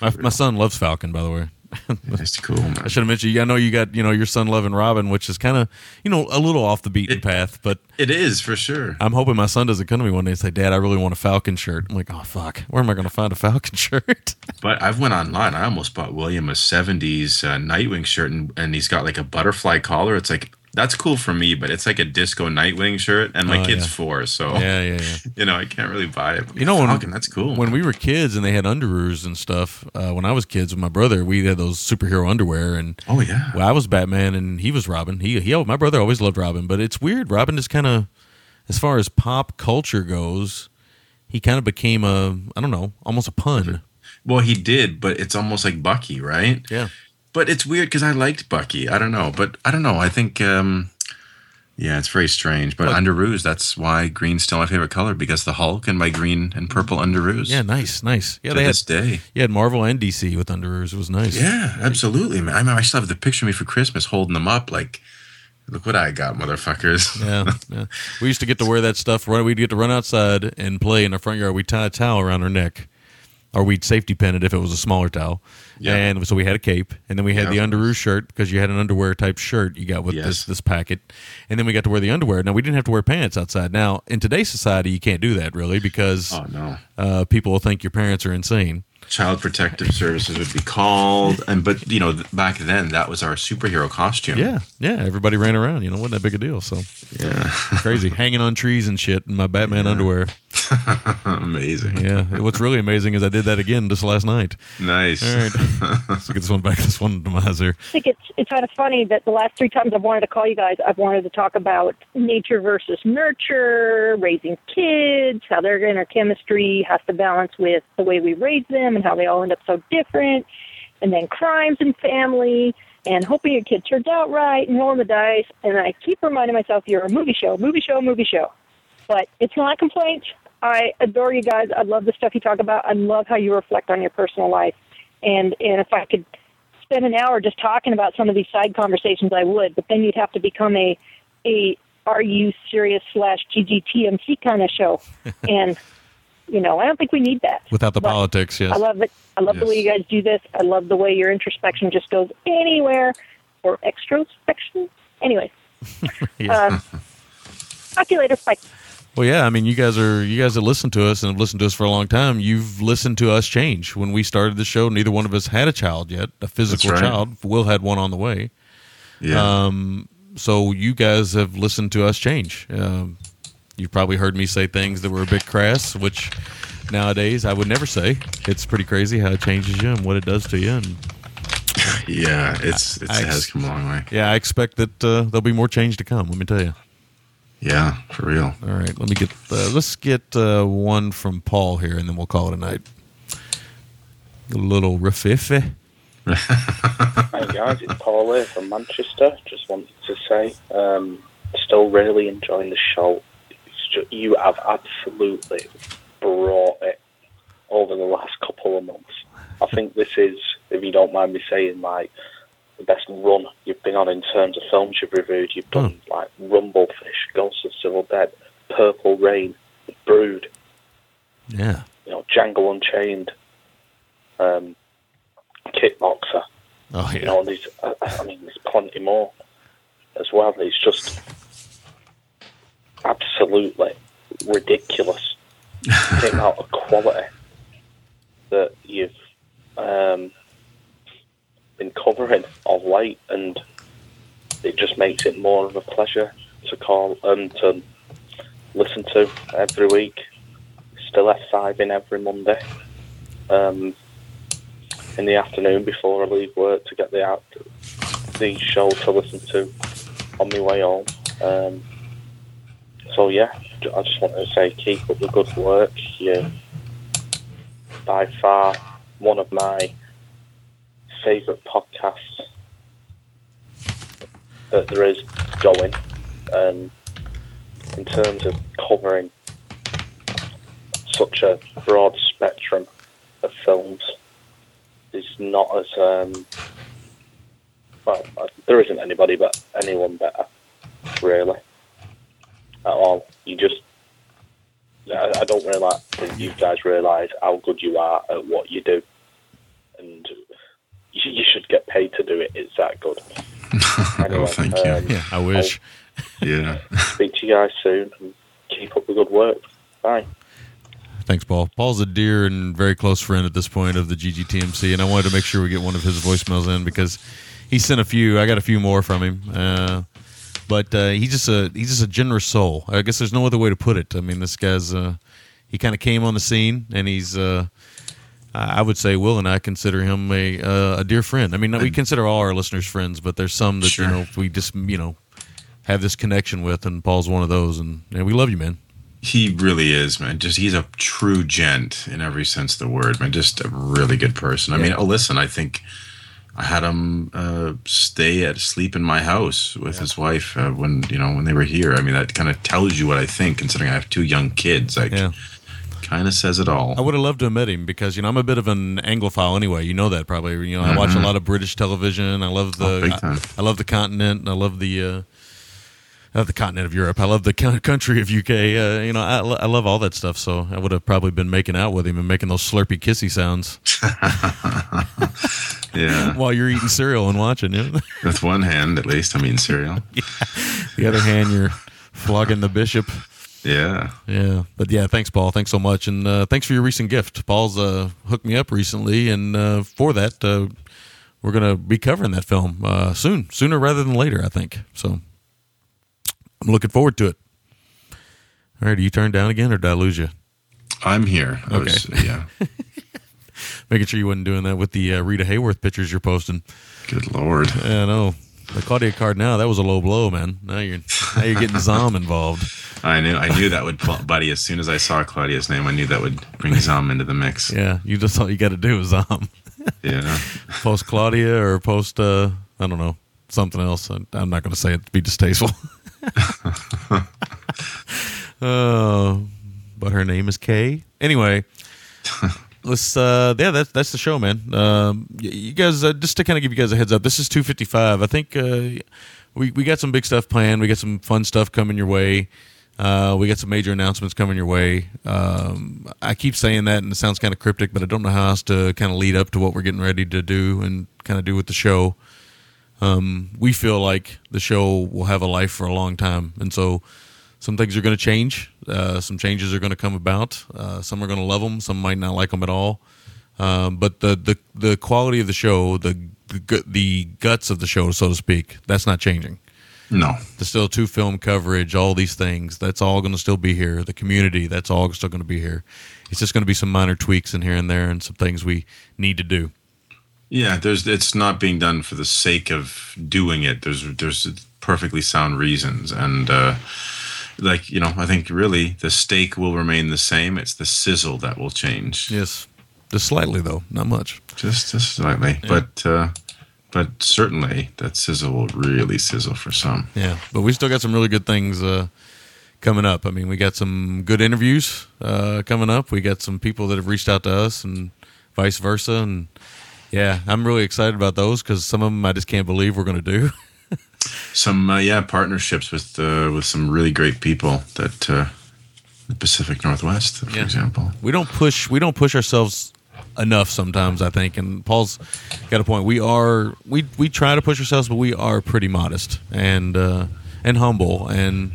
my my son loves Falcon, by the way. That's cool. Man. I should have mentioned. I know you got you know your son loving Robin, which is kind of you know a little off the beaten path, but it is for sure. I'm hoping my son doesn't come to me one day and say, "Dad, I really want a Falcon shirt." I'm like, "Oh fuck, where am I going to find a Falcon shirt?" But I've went online. I almost bought William a '70s uh, Nightwing shirt, and, and he's got like a butterfly collar. It's like that's cool for me, but it's like a disco Nightwing shirt, and my Oh, kid's yeah. four, so Yeah, yeah, yeah. you know I can't really buy it. You know, when, Falcon, that's cool. When we were kids and they had underoos and stuff, uh, when I was kids with my brother, we had those superhero underwear. And oh yeah, well, I was Batman and he was Robin. He, he, my brother always loved Robin, but it's weird. Robin just kind of, as far as pop culture goes, he kind of became a, I don't know, almost a pun. Well, he did, but it's almost like Bucky, right? Yeah. But it's weird because I liked Bucky. I don't know, but I don't know. I think, um, yeah, it's very strange. But underoos, that's why green's still my favorite color because the Hulk and my green and purple underoos. Yeah, nice, nice. Yeah, To they this had, day. You had Marvel and DC with underoos. It was nice. Yeah, absolutely, man. I mean, I still have the picture of me for Christmas holding them up, like, look what I got, motherfuckers. yeah, yeah. We used to get to wear that stuff. We'd get to run outside and play in the front yard. We'd tie a towel around our neck, or we'd safety pin it if it was a smaller towel. Yeah. And so we had a cape, and then we had Yeah, the underoos shirt because you had an underwear type shirt you got with Yes. this this packet, and then we got to wear the underwear. Now we didn't have to wear pants outside. Now in today's society, you can't do that really because Oh, no. uh, people will think your parents are insane. Child Protective Services would be called, and but you know, back then that was our superhero costume. Yeah, yeah. Everybody ran around. You know, wasn't that big a deal. So yeah, crazy, hanging on trees and shit in my Batman underwear. amazing. Yeah. What's really amazing is I did that again just last night. Nice. All right. Let's get this one back. This one to my Miser. I think it's it's kind of funny that the last three times I've wanted to call you guys, I've wanted to talk about nature versus nurture, raising kids, how their inner chemistry has to balance with the way we raise them, and how they all end up so different, and then crimes and family, and hoping your kid turns out right, and rolling the dice. And I keep reminding myself, you're a movie show, movie show, movie show. But it's not complaints. I adore you guys. I love the stuff you talk about. I love how you reflect on your personal life. And and if I could spend an hour just talking about some of these side conversations, I would. But then you'd have to become a a Are You Serious slash GGTMC kind of show, and you know I don't think we need that. Without the But politics, yes. I love it. I love the way you guys do this. I love the way your introspection just goes anywhere, or extrospection. Anyway, Yes. uh, talk to you later. Bye. Well, yeah. I mean, you guys are you guys that listen to us and have listened to us for a long time. You've listened to us change. When we started the show, neither one of us had a child yet, a physical right. child. Will had one on the way. Yeah. Um, so you guys have listened to us change. Um, you've probably heard me say things that were a bit crass, which nowadays I would never say. It's pretty crazy how it changes you and what it does to you. And Yeah, it's, it's I it has come a long way. yeah, I expect that uh, there'll be more change to come. Let me tell you. Yeah, for real. All right, let me get uh, let's get uh, one from Paul here, and then we'll call it a night. A little raffife. Hi guys, it's Paul here from Manchester. Just wanted to say, um, still really enjoying the show. It's ju- you have absolutely brought it over the last couple of months. I think this is, if you don't mind me saying, like the best run you've been on in terms of films you've reviewed. You've done like Rumblefish, Ghosts of Civil Dead, Purple Rain, Brood, Yeah. you know, Django Unchained, um, Kickboxer. Oh You know, there's, I, I mean, there's plenty more as well. It's just absolutely ridiculous the amount of quality that you've um, been covering of late, and it just makes it more of a pleasure to call and to listen to every week. Still F5 in every Monday. Um, in the afternoon before I leave work to get the out the show to listen to on my way home. Um, so yeah, I just want to say keep up the good work. You're by far one of my favourite podcasts that there is going. Um, in terms of covering such a broad spectrum of films, is not as um, well. uh, There isn't anybody but anyone better, really, at all. You just, I, don't really think you guys realise how good you are at what you do, you, you should get paid to do it. It's that good. oh, thank you. um, Yeah, I wish. yeah. Speak to you guys soon. And keep up the good work. Bye. Thanks, Paul. Paul's a dear and very close friend at this point of the GGTMC, and I wanted to make sure we get one of his voicemails in because he sent a few. I got a few more from him, uh, but uh, he's just a he's just a generous soul. I guess there's no other way to put it. I mean, this guy's uh, he kind of came on the scene, and he's. Uh, I would say Will and I consider him a uh, a dear friend. I mean, we consider all our listeners friends, but there's some that you know we just you know have this connection with, and Paul's one of those. And, and we love you, man. He really is, man. Just he's a true gent in every sense of the word, man. Just a really good person. I mean, oh, listen, I think I had him uh, stay at sleep in my house with his wife uh, when you know when they were here. I mean, that kind of tells you what I think, considering I have two young kids. Like, kind of says it all. I would have loved to have met him because you know I'm a bit of an Anglophile anyway. You know that probably. You know I watch a Mhm. lot of British television. I love the Oh, I. I love the continent. and I love the uh, uh, the continent of Europe. I love the country of UK. Uh, you know I, I love all that stuff. So I would have probably been making out with him and making those slurpy kissy sounds Yeah. while you're eating cereal and watching it. With one hand, at least, I'm eating cereal. the other hand, you're flogging the bishop. Yeah. Yeah, but yeah, thanks, Paul. Thanks so much, and uh, thanks for your recent gift. Paul's uh, hooked me up recently, and uh, for that, uh, we're gonna be covering that film uh, soon, sooner rather than later, I think. So I'm looking forward to it. All right, are you turned down again, or did I lose you? I'm here. I Okay, was- yeah. Making sure you wasn't doing that with the uh, Rita Hayworth pictures you're posting. Good lord. Yeah, I know. The Claudia card now that was a low blow, man. Now you're now you're getting Zom involved. I knew. I knew that would, buddy. As soon as I saw Claudia's name, I knew that would bring Zom into the mix. Yeah, you just all you got to do is Zom. Yeah. post Claudia or post uh I don't know something else. I'm not going to say it to be distasteful. Oh, but her name is Kay. Anyway, let's uh yeah that's that's the show, man. Um, you guys uh, just to kind of give you guys a heads up. This is 255. I think uh, we we got some big stuff planned. We got some fun stuff coming your way. Uh, we got some major announcements coming your way. Um, I keep saying that, and it sounds kind of cryptic, but I don't know how else to kind of lead up to what we're getting ready to do and kind of do with the show. Um, we feel like the show will have a life for a long time, and so some things are going to change. Uh, some changes are going to come about. Uh, some are going to love them. Some might not like them at all. Um, but the, the the quality of the show, the the the guts of the show, so to speak, that's not changing. No. There's still two film coverage, all these things. That's all going to still be here. The community, that's all still going to be here. It's just going to be some minor tweaks in here and there, and some things we need to do. Yeah, there's it's not being done for the sake of doing it. There's there's perfectly sound reasons, and uh, like you know, I think really the steak will remain the same. It's the sizzle that will change. Yes, just slightly though, not much. Just just slightly, Yeah. but uh, but certainly that sizzle will really sizzle for some. Yeah, but we still got some really good things uh, coming up. I mean, we got some good interviews uh, coming up. We got some people that have reached out to us and vice versa, and yeah, I'm really excited about those because some of them I just can't believe we're going to do. some uh, yeah partnerships with uh, with some really great people that uh, the Pacific Northwest, for Yeah. example. we don't push we don't push ourselves enough sometimes i think and paul's got a point we are we we try to push ourselves but we are pretty modest and uh and humble and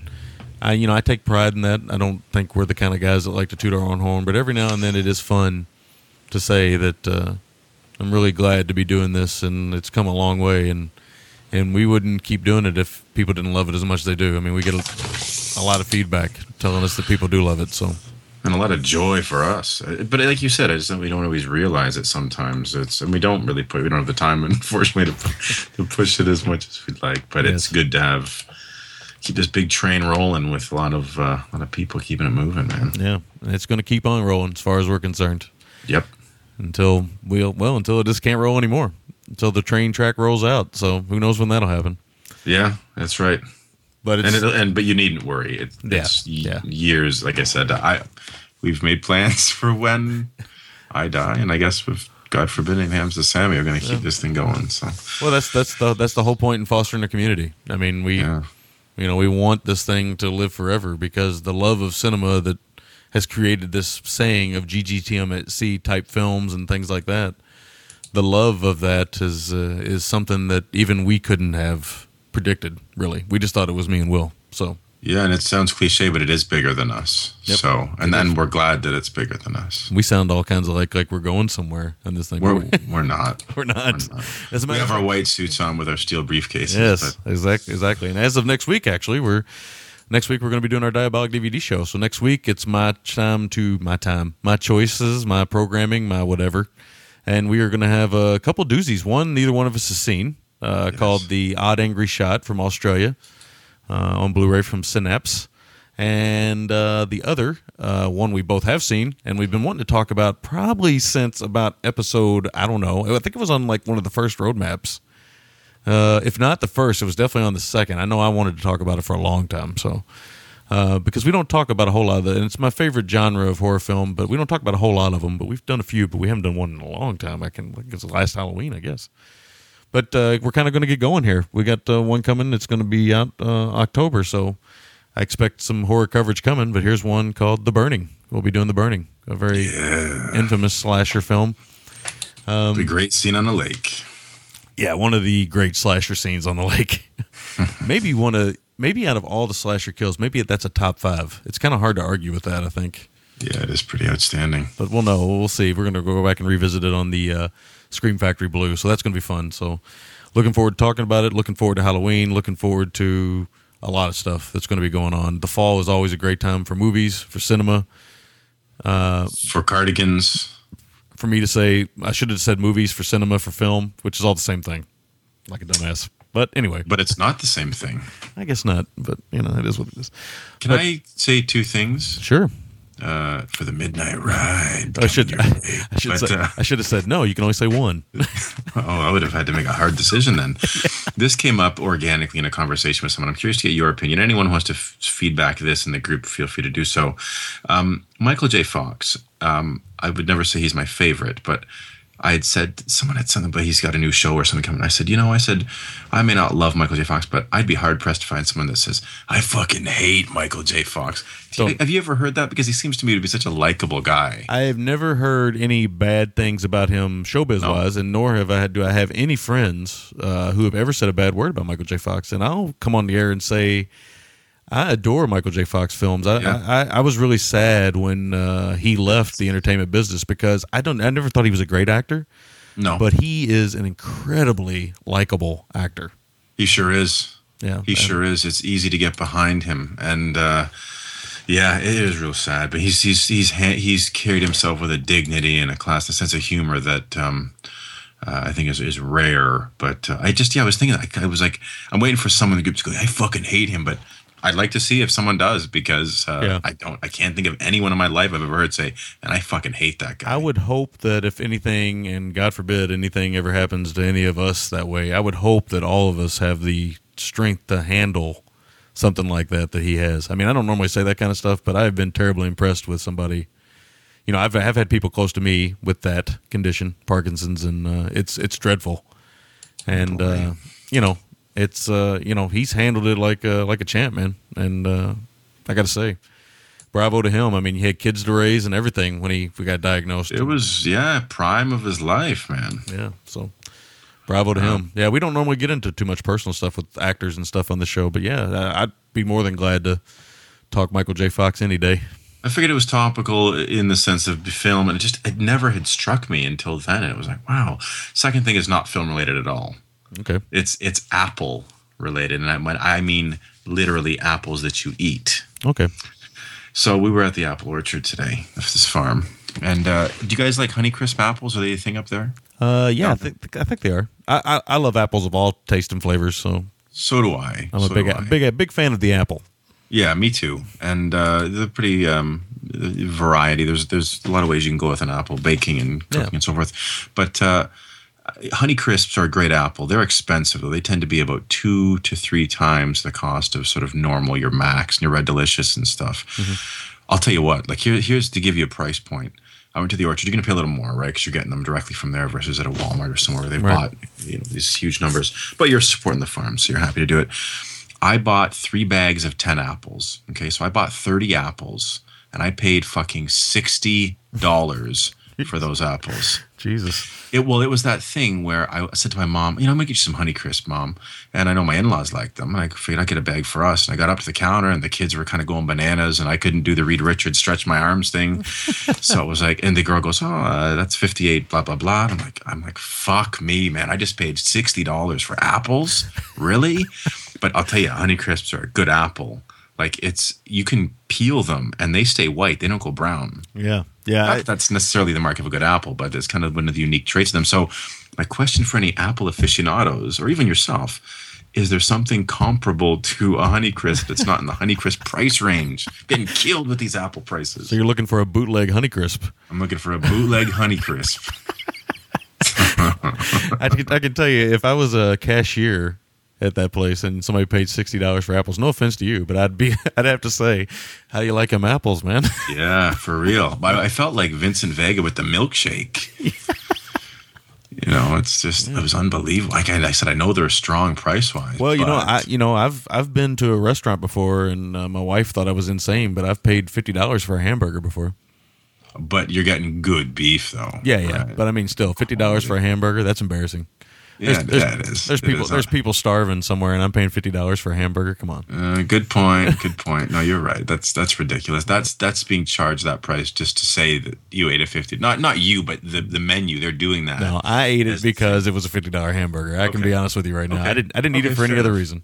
i you know i take pride in that i don't think we're the kind of guys that like to toot our own horn but every now and then it is fun to say that uh i'm really glad to be doing this and it's come a long way and and we wouldn't keep doing it if people didn't love it as much as they do i mean we get a, a lot of feedback telling us that people do love it so and a lot of joy for us. Uh, But like you said, I just we don't always realize it. Sometimes it's and we don't really put we don't have the time, unfortunately, to to push it as much as we'd like. But it's good to have keep this big train rolling with a lot of uh, a lot of people keeping it moving, man. Yeah, and it's going to keep on rolling as far as we're concerned. Yep. Until we'll well until it just can't roll anymore. Until the train track rolls out. So who knows when that'll happen? Yeah, that's right. But it's, and and but you needn't worry. It, Yeah, it's y- years. Like I said, I we've made plans for when I die, and I guess with God forbid anything happens to Sammy, we're going to keep this thing going. So Well, that's that's the that's the whole point in fostering a community. I mean, we you know we want this thing to live forever because the love of cinema that has created this saying of GGTMC type films and things like that. The love of that is uh, is something that even we couldn't have predicted. Really, we just thought it was me and Will. So yeah, and it sounds cliche, but it is bigger than us. Yep. So and then we're glad that it's bigger than us. we sound all kinds of like like we're going somewhere on this thing. We're we're not. We're not. As We have our white suits on with our steel briefcases. Yes, but exactly, exactly. And as of next week, actually, we're next week we're going to be doing our Diabolik DVD show. So next week it's my time to my time, my choices, my programming, my whatever, and we are going to have a couple doozies. One neither one of us has seen, uh, called the Odd Angry Shot from Australia, uh, on Blu-ray from Synapse. And uh, the other uh, one we both have seen, and we've been wanting to talk about probably since about episode I don't know. I think it was on like one of the first roadmaps. Uh, if not the first, it was definitely on the second. I know I wanted to talk about it for a long time, so uh, because we don't talk about a whole lot of it, and it's my favorite genre of horror film, but we don't talk about a whole lot of them. But we've done a few, but we haven't done one in a long time. I can, it's the last Halloween, I guess. But uh, we're kind of going to get going here. We got uh, one coming. It's going to be out uh, October, so I expect some horror coverage coming. But here's one called The Burning. We'll be doing The Burning, a very infamous slasher film. Um, the great scene on the lake. yeah, one of the great slasher scenes on the lake. maybe one of maybe out of all the slasher kills, maybe that's a top five. It's kind of hard to argue with that. I think. Yeah, it is pretty outstanding. But we'll know. We'll see. We're going to go back and revisit it on the uh, Scream Factory Blue, so that's going to be fun. So, looking forward to talking about it. Looking forward to Halloween. Looking forward to a lot of stuff that's going to be going on. The fall is always a great time for movies, for cinema, uh, for cardigans. For me to say, I should have said movies for cinema for film, which is all the same thing, like a dumbass. But anyway, but it's not the same thing. I guess not. But you know, it is what it is. Can But- I say two things? Sure. Uh, for the midnight ride. I should. I, should. But, say, uh, I should have said no. You can only say one. Oh, I would have had to make a hard decision then. This came up organically in a conversation with someone. I'm curious to get your opinion. Anyone who wants to f- feedback this in the group, feel free to do so. Um, Michael J. Fox. Um, I would never say he's my favorite, but I had said someone had something, but he's got a new show or something coming. I said, you know, I said I may not love Michael J. Fox, but I'd be hard pressed to find someone that says I fucking hate Michael J. Fox. have you ever heard that? Because he seems to me to be such a likable guy. I have never heard any bad things about him showbiz wise, and nor have I had, do I have any friends uh, who have ever said a bad word about Michael J. Fox. And I'll come on the air and say I adore Michael J. Fox films. I I, I was really sad when uh, he left the entertainment business because I don't I never thought he was a great actor. No, but he is an incredibly likable actor. He sure is. Yeah, he sure is. It's easy to get behind him, and uh, yeah, it is real sad. But he's he's he's he's carried himself with a dignity and a class, a sense of humor that um, uh, I think is is rare. But uh, I just yeah, I was thinking, I, I was like, I'm waiting for someone in the group to go, I fucking hate him, but. I'd like to see if someone does because uh, Yeah. I don't. I can't think of anyone in my life I've ever heard say, "And I fucking hate that guy." I would hope that if anything, and God forbid anything ever happens to any of us that way, I would hope that all of us have the strength to handle something like that that he has. I mean, I don't normally say that kind of stuff, but I've been terribly impressed with somebody, you know, I've I've had people close to me with that condition, Parkinson's, and uh, it's it's dreadful. And uh, you know, it's uh, you know he's handled it like a, like a champ, man. And uh, I got to say, bravo to him. I mean, he had kids to raise and everything when he we got diagnosed. It was yeah, prime of his life, man. Yeah, so bravo to him. Yeah, we don't normally get into too much personal stuff with actors and stuff on the show, but yeah, I'd be more than glad to talk Michael J. Fox any day. I figured it was topical in the sense of film, and it just it never had struck me until then. It was like, wow. Second thing is not film related at all. Okay, It's it's apple related, and I, when I mean literally apples that you eat. Okay. So we were at the apple orchard today of this farm, and uh, do you guys like Honeycrisp apples? Are they a thing up there? Uh, yeah, I think I think they are. I, I I love apples of all taste and flavors, so So do I. I'm a big big big fan of the apple. Yeah, me too. And uh, they're pretty um, variety. There's there's a lot of ways you can go with an apple, baking and cooking Yeah. and so forth. But uh, Honey Crisps are a great apple. They're expensive though. They tend to be about two to three times the cost of sort of normal your Macs and your Red Delicious and stuff. Mm-hmm. I'll tell you what. Like here, here's to give you a price point. I went to the orchard. You're going to pay a little more, right? Because you're getting them directly from there versus at a Walmart or somewhere where they've Right. bought you know these huge numbers. But you're supporting the farm, so you're happy to do it. I bought three bags of 10 apples. Okay, so I bought 30 apples and I paid fucking $60 for those apples. Jesus. It well, it was that thing where I said to my mom, you know, I'm gonna get you some honey crisp, mom. And I know my in-laws like them. And I figured I'd get a bag for us. And I got up to the counter and the kids were kind of going bananas and I couldn't do the Reed Richards stretch my arms thing. so it was like, and the girl goes, Oh, uh, that's 58, blah, blah, blah. And I'm like, I'm like, fuck me, man. I just paid $60 for apples. Really? but I'll tell you, honey crisps are a good apple. Like it's you can peel them and they stay white. They don't go brown. Yeah, yeah. Not I- that that's necessarily the mark of a good apple, but it's kind of one of the unique traits of them. So, my question for any apple aficionados, or even yourself, is there something comparable to a Honeycrisp that's not in the Honeycrisp price range? Getting killed with these apple prices. So you're looking for a bootleg Honeycrisp. I'm looking for a bootleg Honeycrisp. I can, I can tell you, if I was a cashier at that place and somebody paid sixty dollars for apples, no offense to you, but I'd be I'd have to say, how do you like them apples, man? Yeah, for real. I, I felt like Vincent Vega with the milkshake. you know, it's just it was unbelievable. Like I, I said, I know they're strong price wise. Well, you know, I you know I've I've been to a restaurant before, and uh, my wife thought I was insane, but I've paid fifty dollars for a hamburger before. but you're getting good beef though. Yeah, yeah, but I mean, still fifty dollars for a hamburger. That's embarrassing. Yeah, there's, yeah, it is. There's It people. is. There's people starving somewhere, and I'm paying fifty dollars for a hamburger. Come on. Uh, good point. Good point. No, you're right. That's that's ridiculous. That's that's being charged that price just to say that you ate a fifty. Not not you, but the the menu. They're doing that. No, I ate it because it was a fifty dollar hamburger. I can be honest with you right now. Okay. I didn't. I didn't eat it for any fair other reason.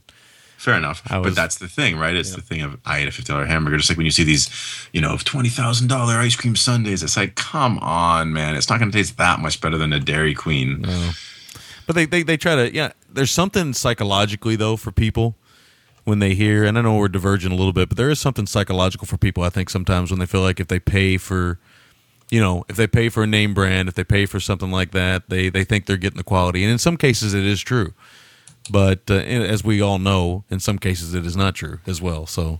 Fair enough. Was- but that's the thing, right? It's the thing of I ate a fifty dollar hamburger. Just like when you see these, you know, twenty thousand dollar ice cream sundaes. It's like, come on, man. It's not going to taste that much better than a Dairy Queen. No. But they, they, they try to yeah. There's something psychologically though for people when they hear, and I know we're diverging a little bit, but there is something psychological for people. I think sometimes when they feel like if they pay for, you know, if they pay for a name brand, if they pay for something like that, they they think they're getting the quality, and in some cases it is true. But uh, as we all know, in some cases it is not true as well. So,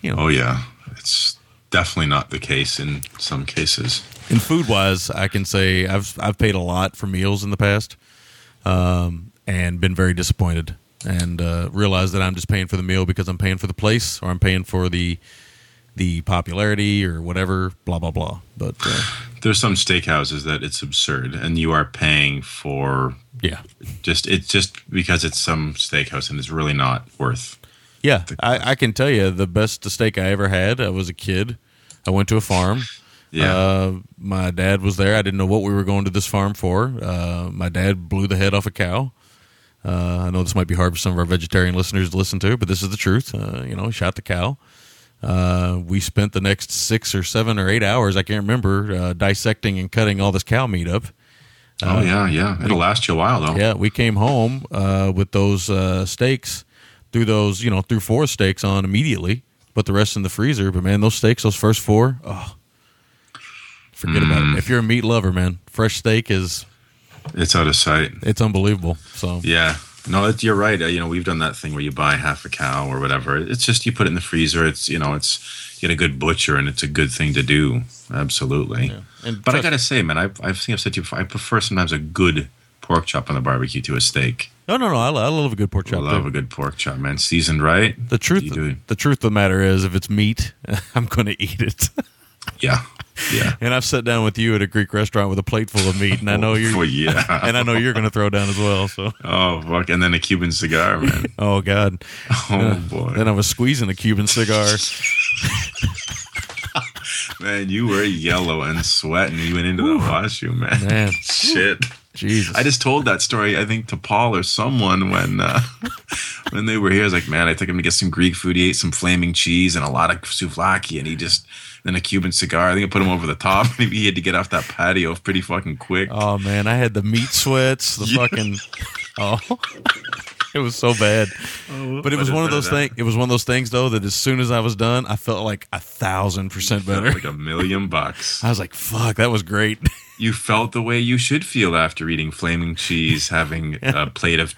you know, Oh yeah, it's definitely not the case in some cases. in food wise, I can say I've I've paid a lot for meals in the past, um, and been very disappointed, and uh, realized that I'm just paying for the meal because I'm paying for the place or I'm paying for the the popularity or whatever, blah blah blah. But uh, There's some steakhouses that it's absurd, and you are paying for yeah, just it's just because it's some steakhouse, and it's really not worth. yeah, I, I can tell you the best steak I ever had. I was a kid. I went to a farm. Yeah. Uh, my dad was there. I didn't know what we were going to this farm for. Uh, my dad blew the head off a cow. Uh, I know this might be hard for some of our vegetarian listeners to listen to, but this is the truth. Uh, you know, he shot the cow. Uh, we spent the next six or seven or eight hours, I can't remember, uh, dissecting and cutting all this cow meat up. Oh yeah, yeah. It'll we- last you a while though. Yeah, we came home uh, with those uh, steaks, threw those, you know, threw four steaks on immediately, put the rest in the freezer. But man, those steaks, those first four, oh, forget about Mm. it. If you're a meat lover, man, fresh steak is It's out of sight. it's unbelievable. So Yeah, No, it, you're right. Uh, you know, we've done that thing where you buy half a cow or whatever. It's just you put it in the freezer. It's you know, it's you get a good butcher, and it's a good thing to do. Absolutely. And but I gotta say, man, I've I've seen I've said to you, before, I prefer sometimes a good pork chop on the barbecue to a steak. No, no, no. I, I love a good pork chop. I love too. a good pork chop, man. Seasoned right. The truth, the truth of the matter is, if it's meat, I'm going to eat it. Yeah, yeah. and I've sat down with you at a Greek restaurant with a plate full of meat, and I know you're, Oh, yeah. and I know you're going to throw down as well. So, Oh fuck! And then a Cuban cigar, man. oh god, Oh Uh, boy, Then I was squeezing a Cuban cigar. man, you were yellow and sweating. You went into the washroom, man. Man. Shit. Jesus. I just told that story, I think, to Paul or someone when uh, when they were here. I was like, man, I took him to get some Greek food. He ate some flaming cheese and a lot of souvlaki, and he just then a Cuban cigar. I think I put him over the top. Maybe he had to get off that patio pretty fucking quick. Oh man, I had the meat sweats, the fucking oh. It was so bad, Oh, but it was one of those things. It was one of those things, though, that as soon as I was done, I felt like a thousand percent better. like a million bucks. I was like, "Fuck, that was great." You felt the way you should feel after eating flaming cheese, having a plate of,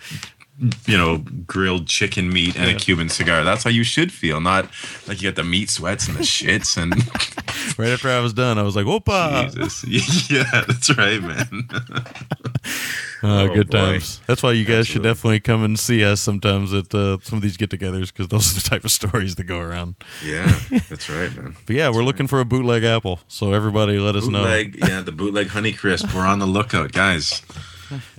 you know, grilled chicken meat and a Cuban cigar. That's how you should feel. Not like you got the meat sweats and the shits and right after I was done, I was like, "Whoopa!" Jesus. Yeah, that's right, man. Uh, Oh, good boy. times. That's why you guys should definitely come and see us sometimes at uh, some of these get-togethers because those are the type of stories that go around. Yeah, that's right, man. But yeah, we're looking for a bootleg apple, so everybody let us know. Yeah, the bootleg honey crisp. We're on the lookout, guys.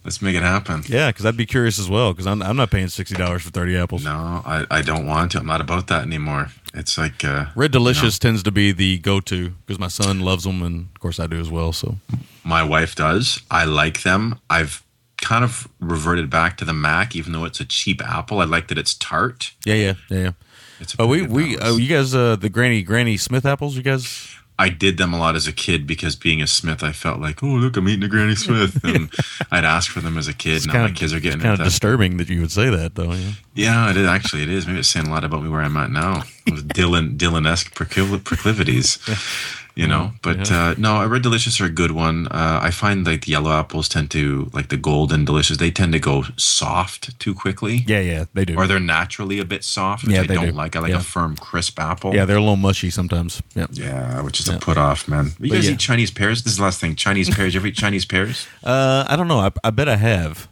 Let's make it happen. Yeah, because I'd be curious as well because I'm, I'm not paying sixty dollars for thirty apples. No, I, I don't want to. I'm not about that anymore. It's like uh, Red Delicious tends to be the go-to because my son loves them, and of course I do as well. So my wife does. I like them. I've kind of reverted back to the Mac, even though it's a cheap apple. I like that it's tart. yeah, yeah, yeah, yeah. It's a Oh, we we uh, you guys uh, the Granny Granny Smith apples. You guys I did them a lot as a kid because being a Smith, I felt like, oh look, I'm eating a Granny Smith, and I'd ask for them as a kid. Now my kids are getting kind of disturbing that you would say that though. Yeah. Yeah, it is actually. It is. Maybe it's saying a lot about me where I'm at now. With Dylan Dylan esque proclivities, you know. But Yeah. uh, no, a red delicious are a good one. Uh, I find like the yellow apples tend to like the golden delicious. They tend to go soft too quickly. Yeah, yeah, they do. Or they're naturally a bit soft, which Yeah, I they don't do. like. I like Yeah. a firm, crisp apple. Yeah, they're a little mushy sometimes. Yeah. Yeah, which is a put off, man. You But guys eat Chinese pears? This is the last thing. Chinese pears. You ever eat Chinese pears? Uh, I don't know. I, I bet I have.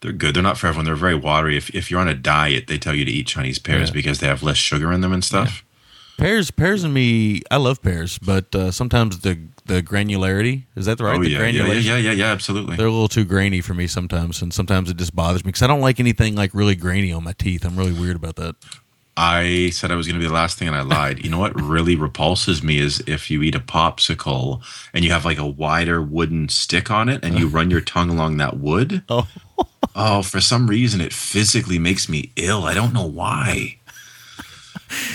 They're good. They're not for everyone. They're very watery. If, if you're on a diet, they tell you to eat Chinese pears Yeah. because they have less sugar in them and stuff. Pears, pears, and me. I love pears, but uh, sometimes the the granularity is that the right? Oh the yeah, yeah, yeah, yeah, yeah, absolutely. They're a little too grainy for me sometimes, and sometimes it just bothers me because I don't like anything like really grainy on my teeth. I'm really weird about that. I said I was going to be the last thing, and I lied. You know what really repulses me is if you eat a popsicle and you have like a wider wooden stick on it, and you run your tongue along that wood. Oh, oh, for some reason, it physically makes me ill. I don't know why.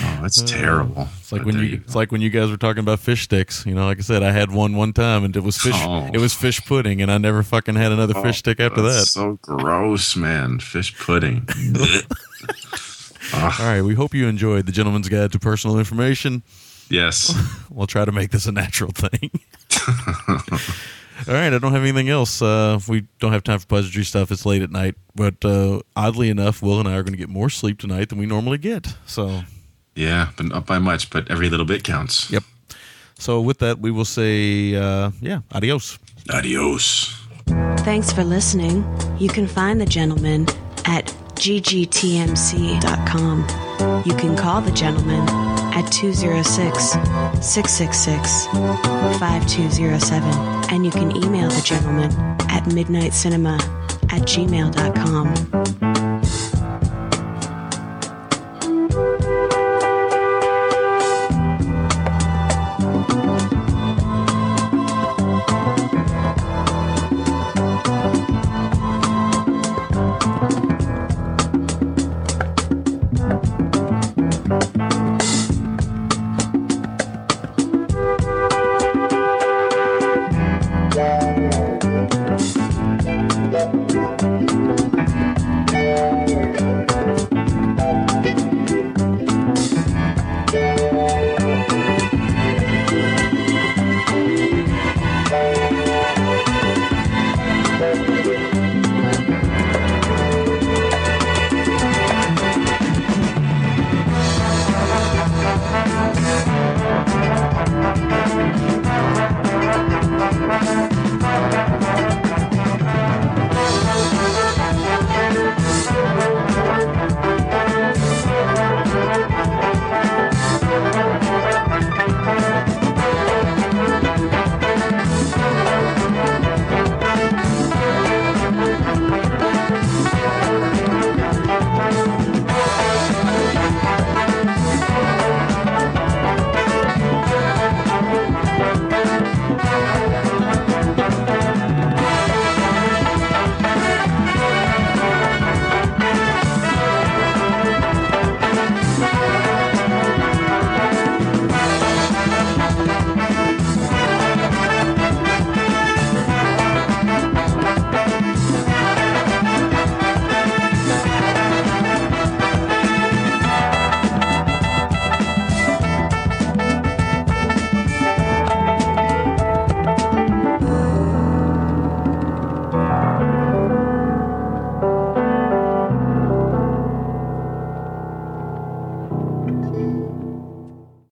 Oh, it's terrible. It's like when you, it's like when you guys were talking about fish sticks. You know, like I said, I had one one time, and it was fish. Oh. It was fish pudding, and I never fucking had another Oh, fish stick after that. So gross, man. Fish pudding. All right, we hope you enjoyed the Gentleman's Guide to Personal Information. Yes. we'll try to make this a natural thing. All right, I don't have anything else. Uh, we don't have time for pleasantry stuff. It's late at night, but uh, oddly enough, Will and I are going to get more sleep tonight than we normally get. So, Yeah, but not by much, but every little bit counts. Yep. so with that, we will say, uh, yeah, adios. Adios. Thanks for listening. You can find the gentleman at ggtmc.com. You can call the gentleman at 206 666 5207. And you can email the gentleman at midnitecinema at gmail.com.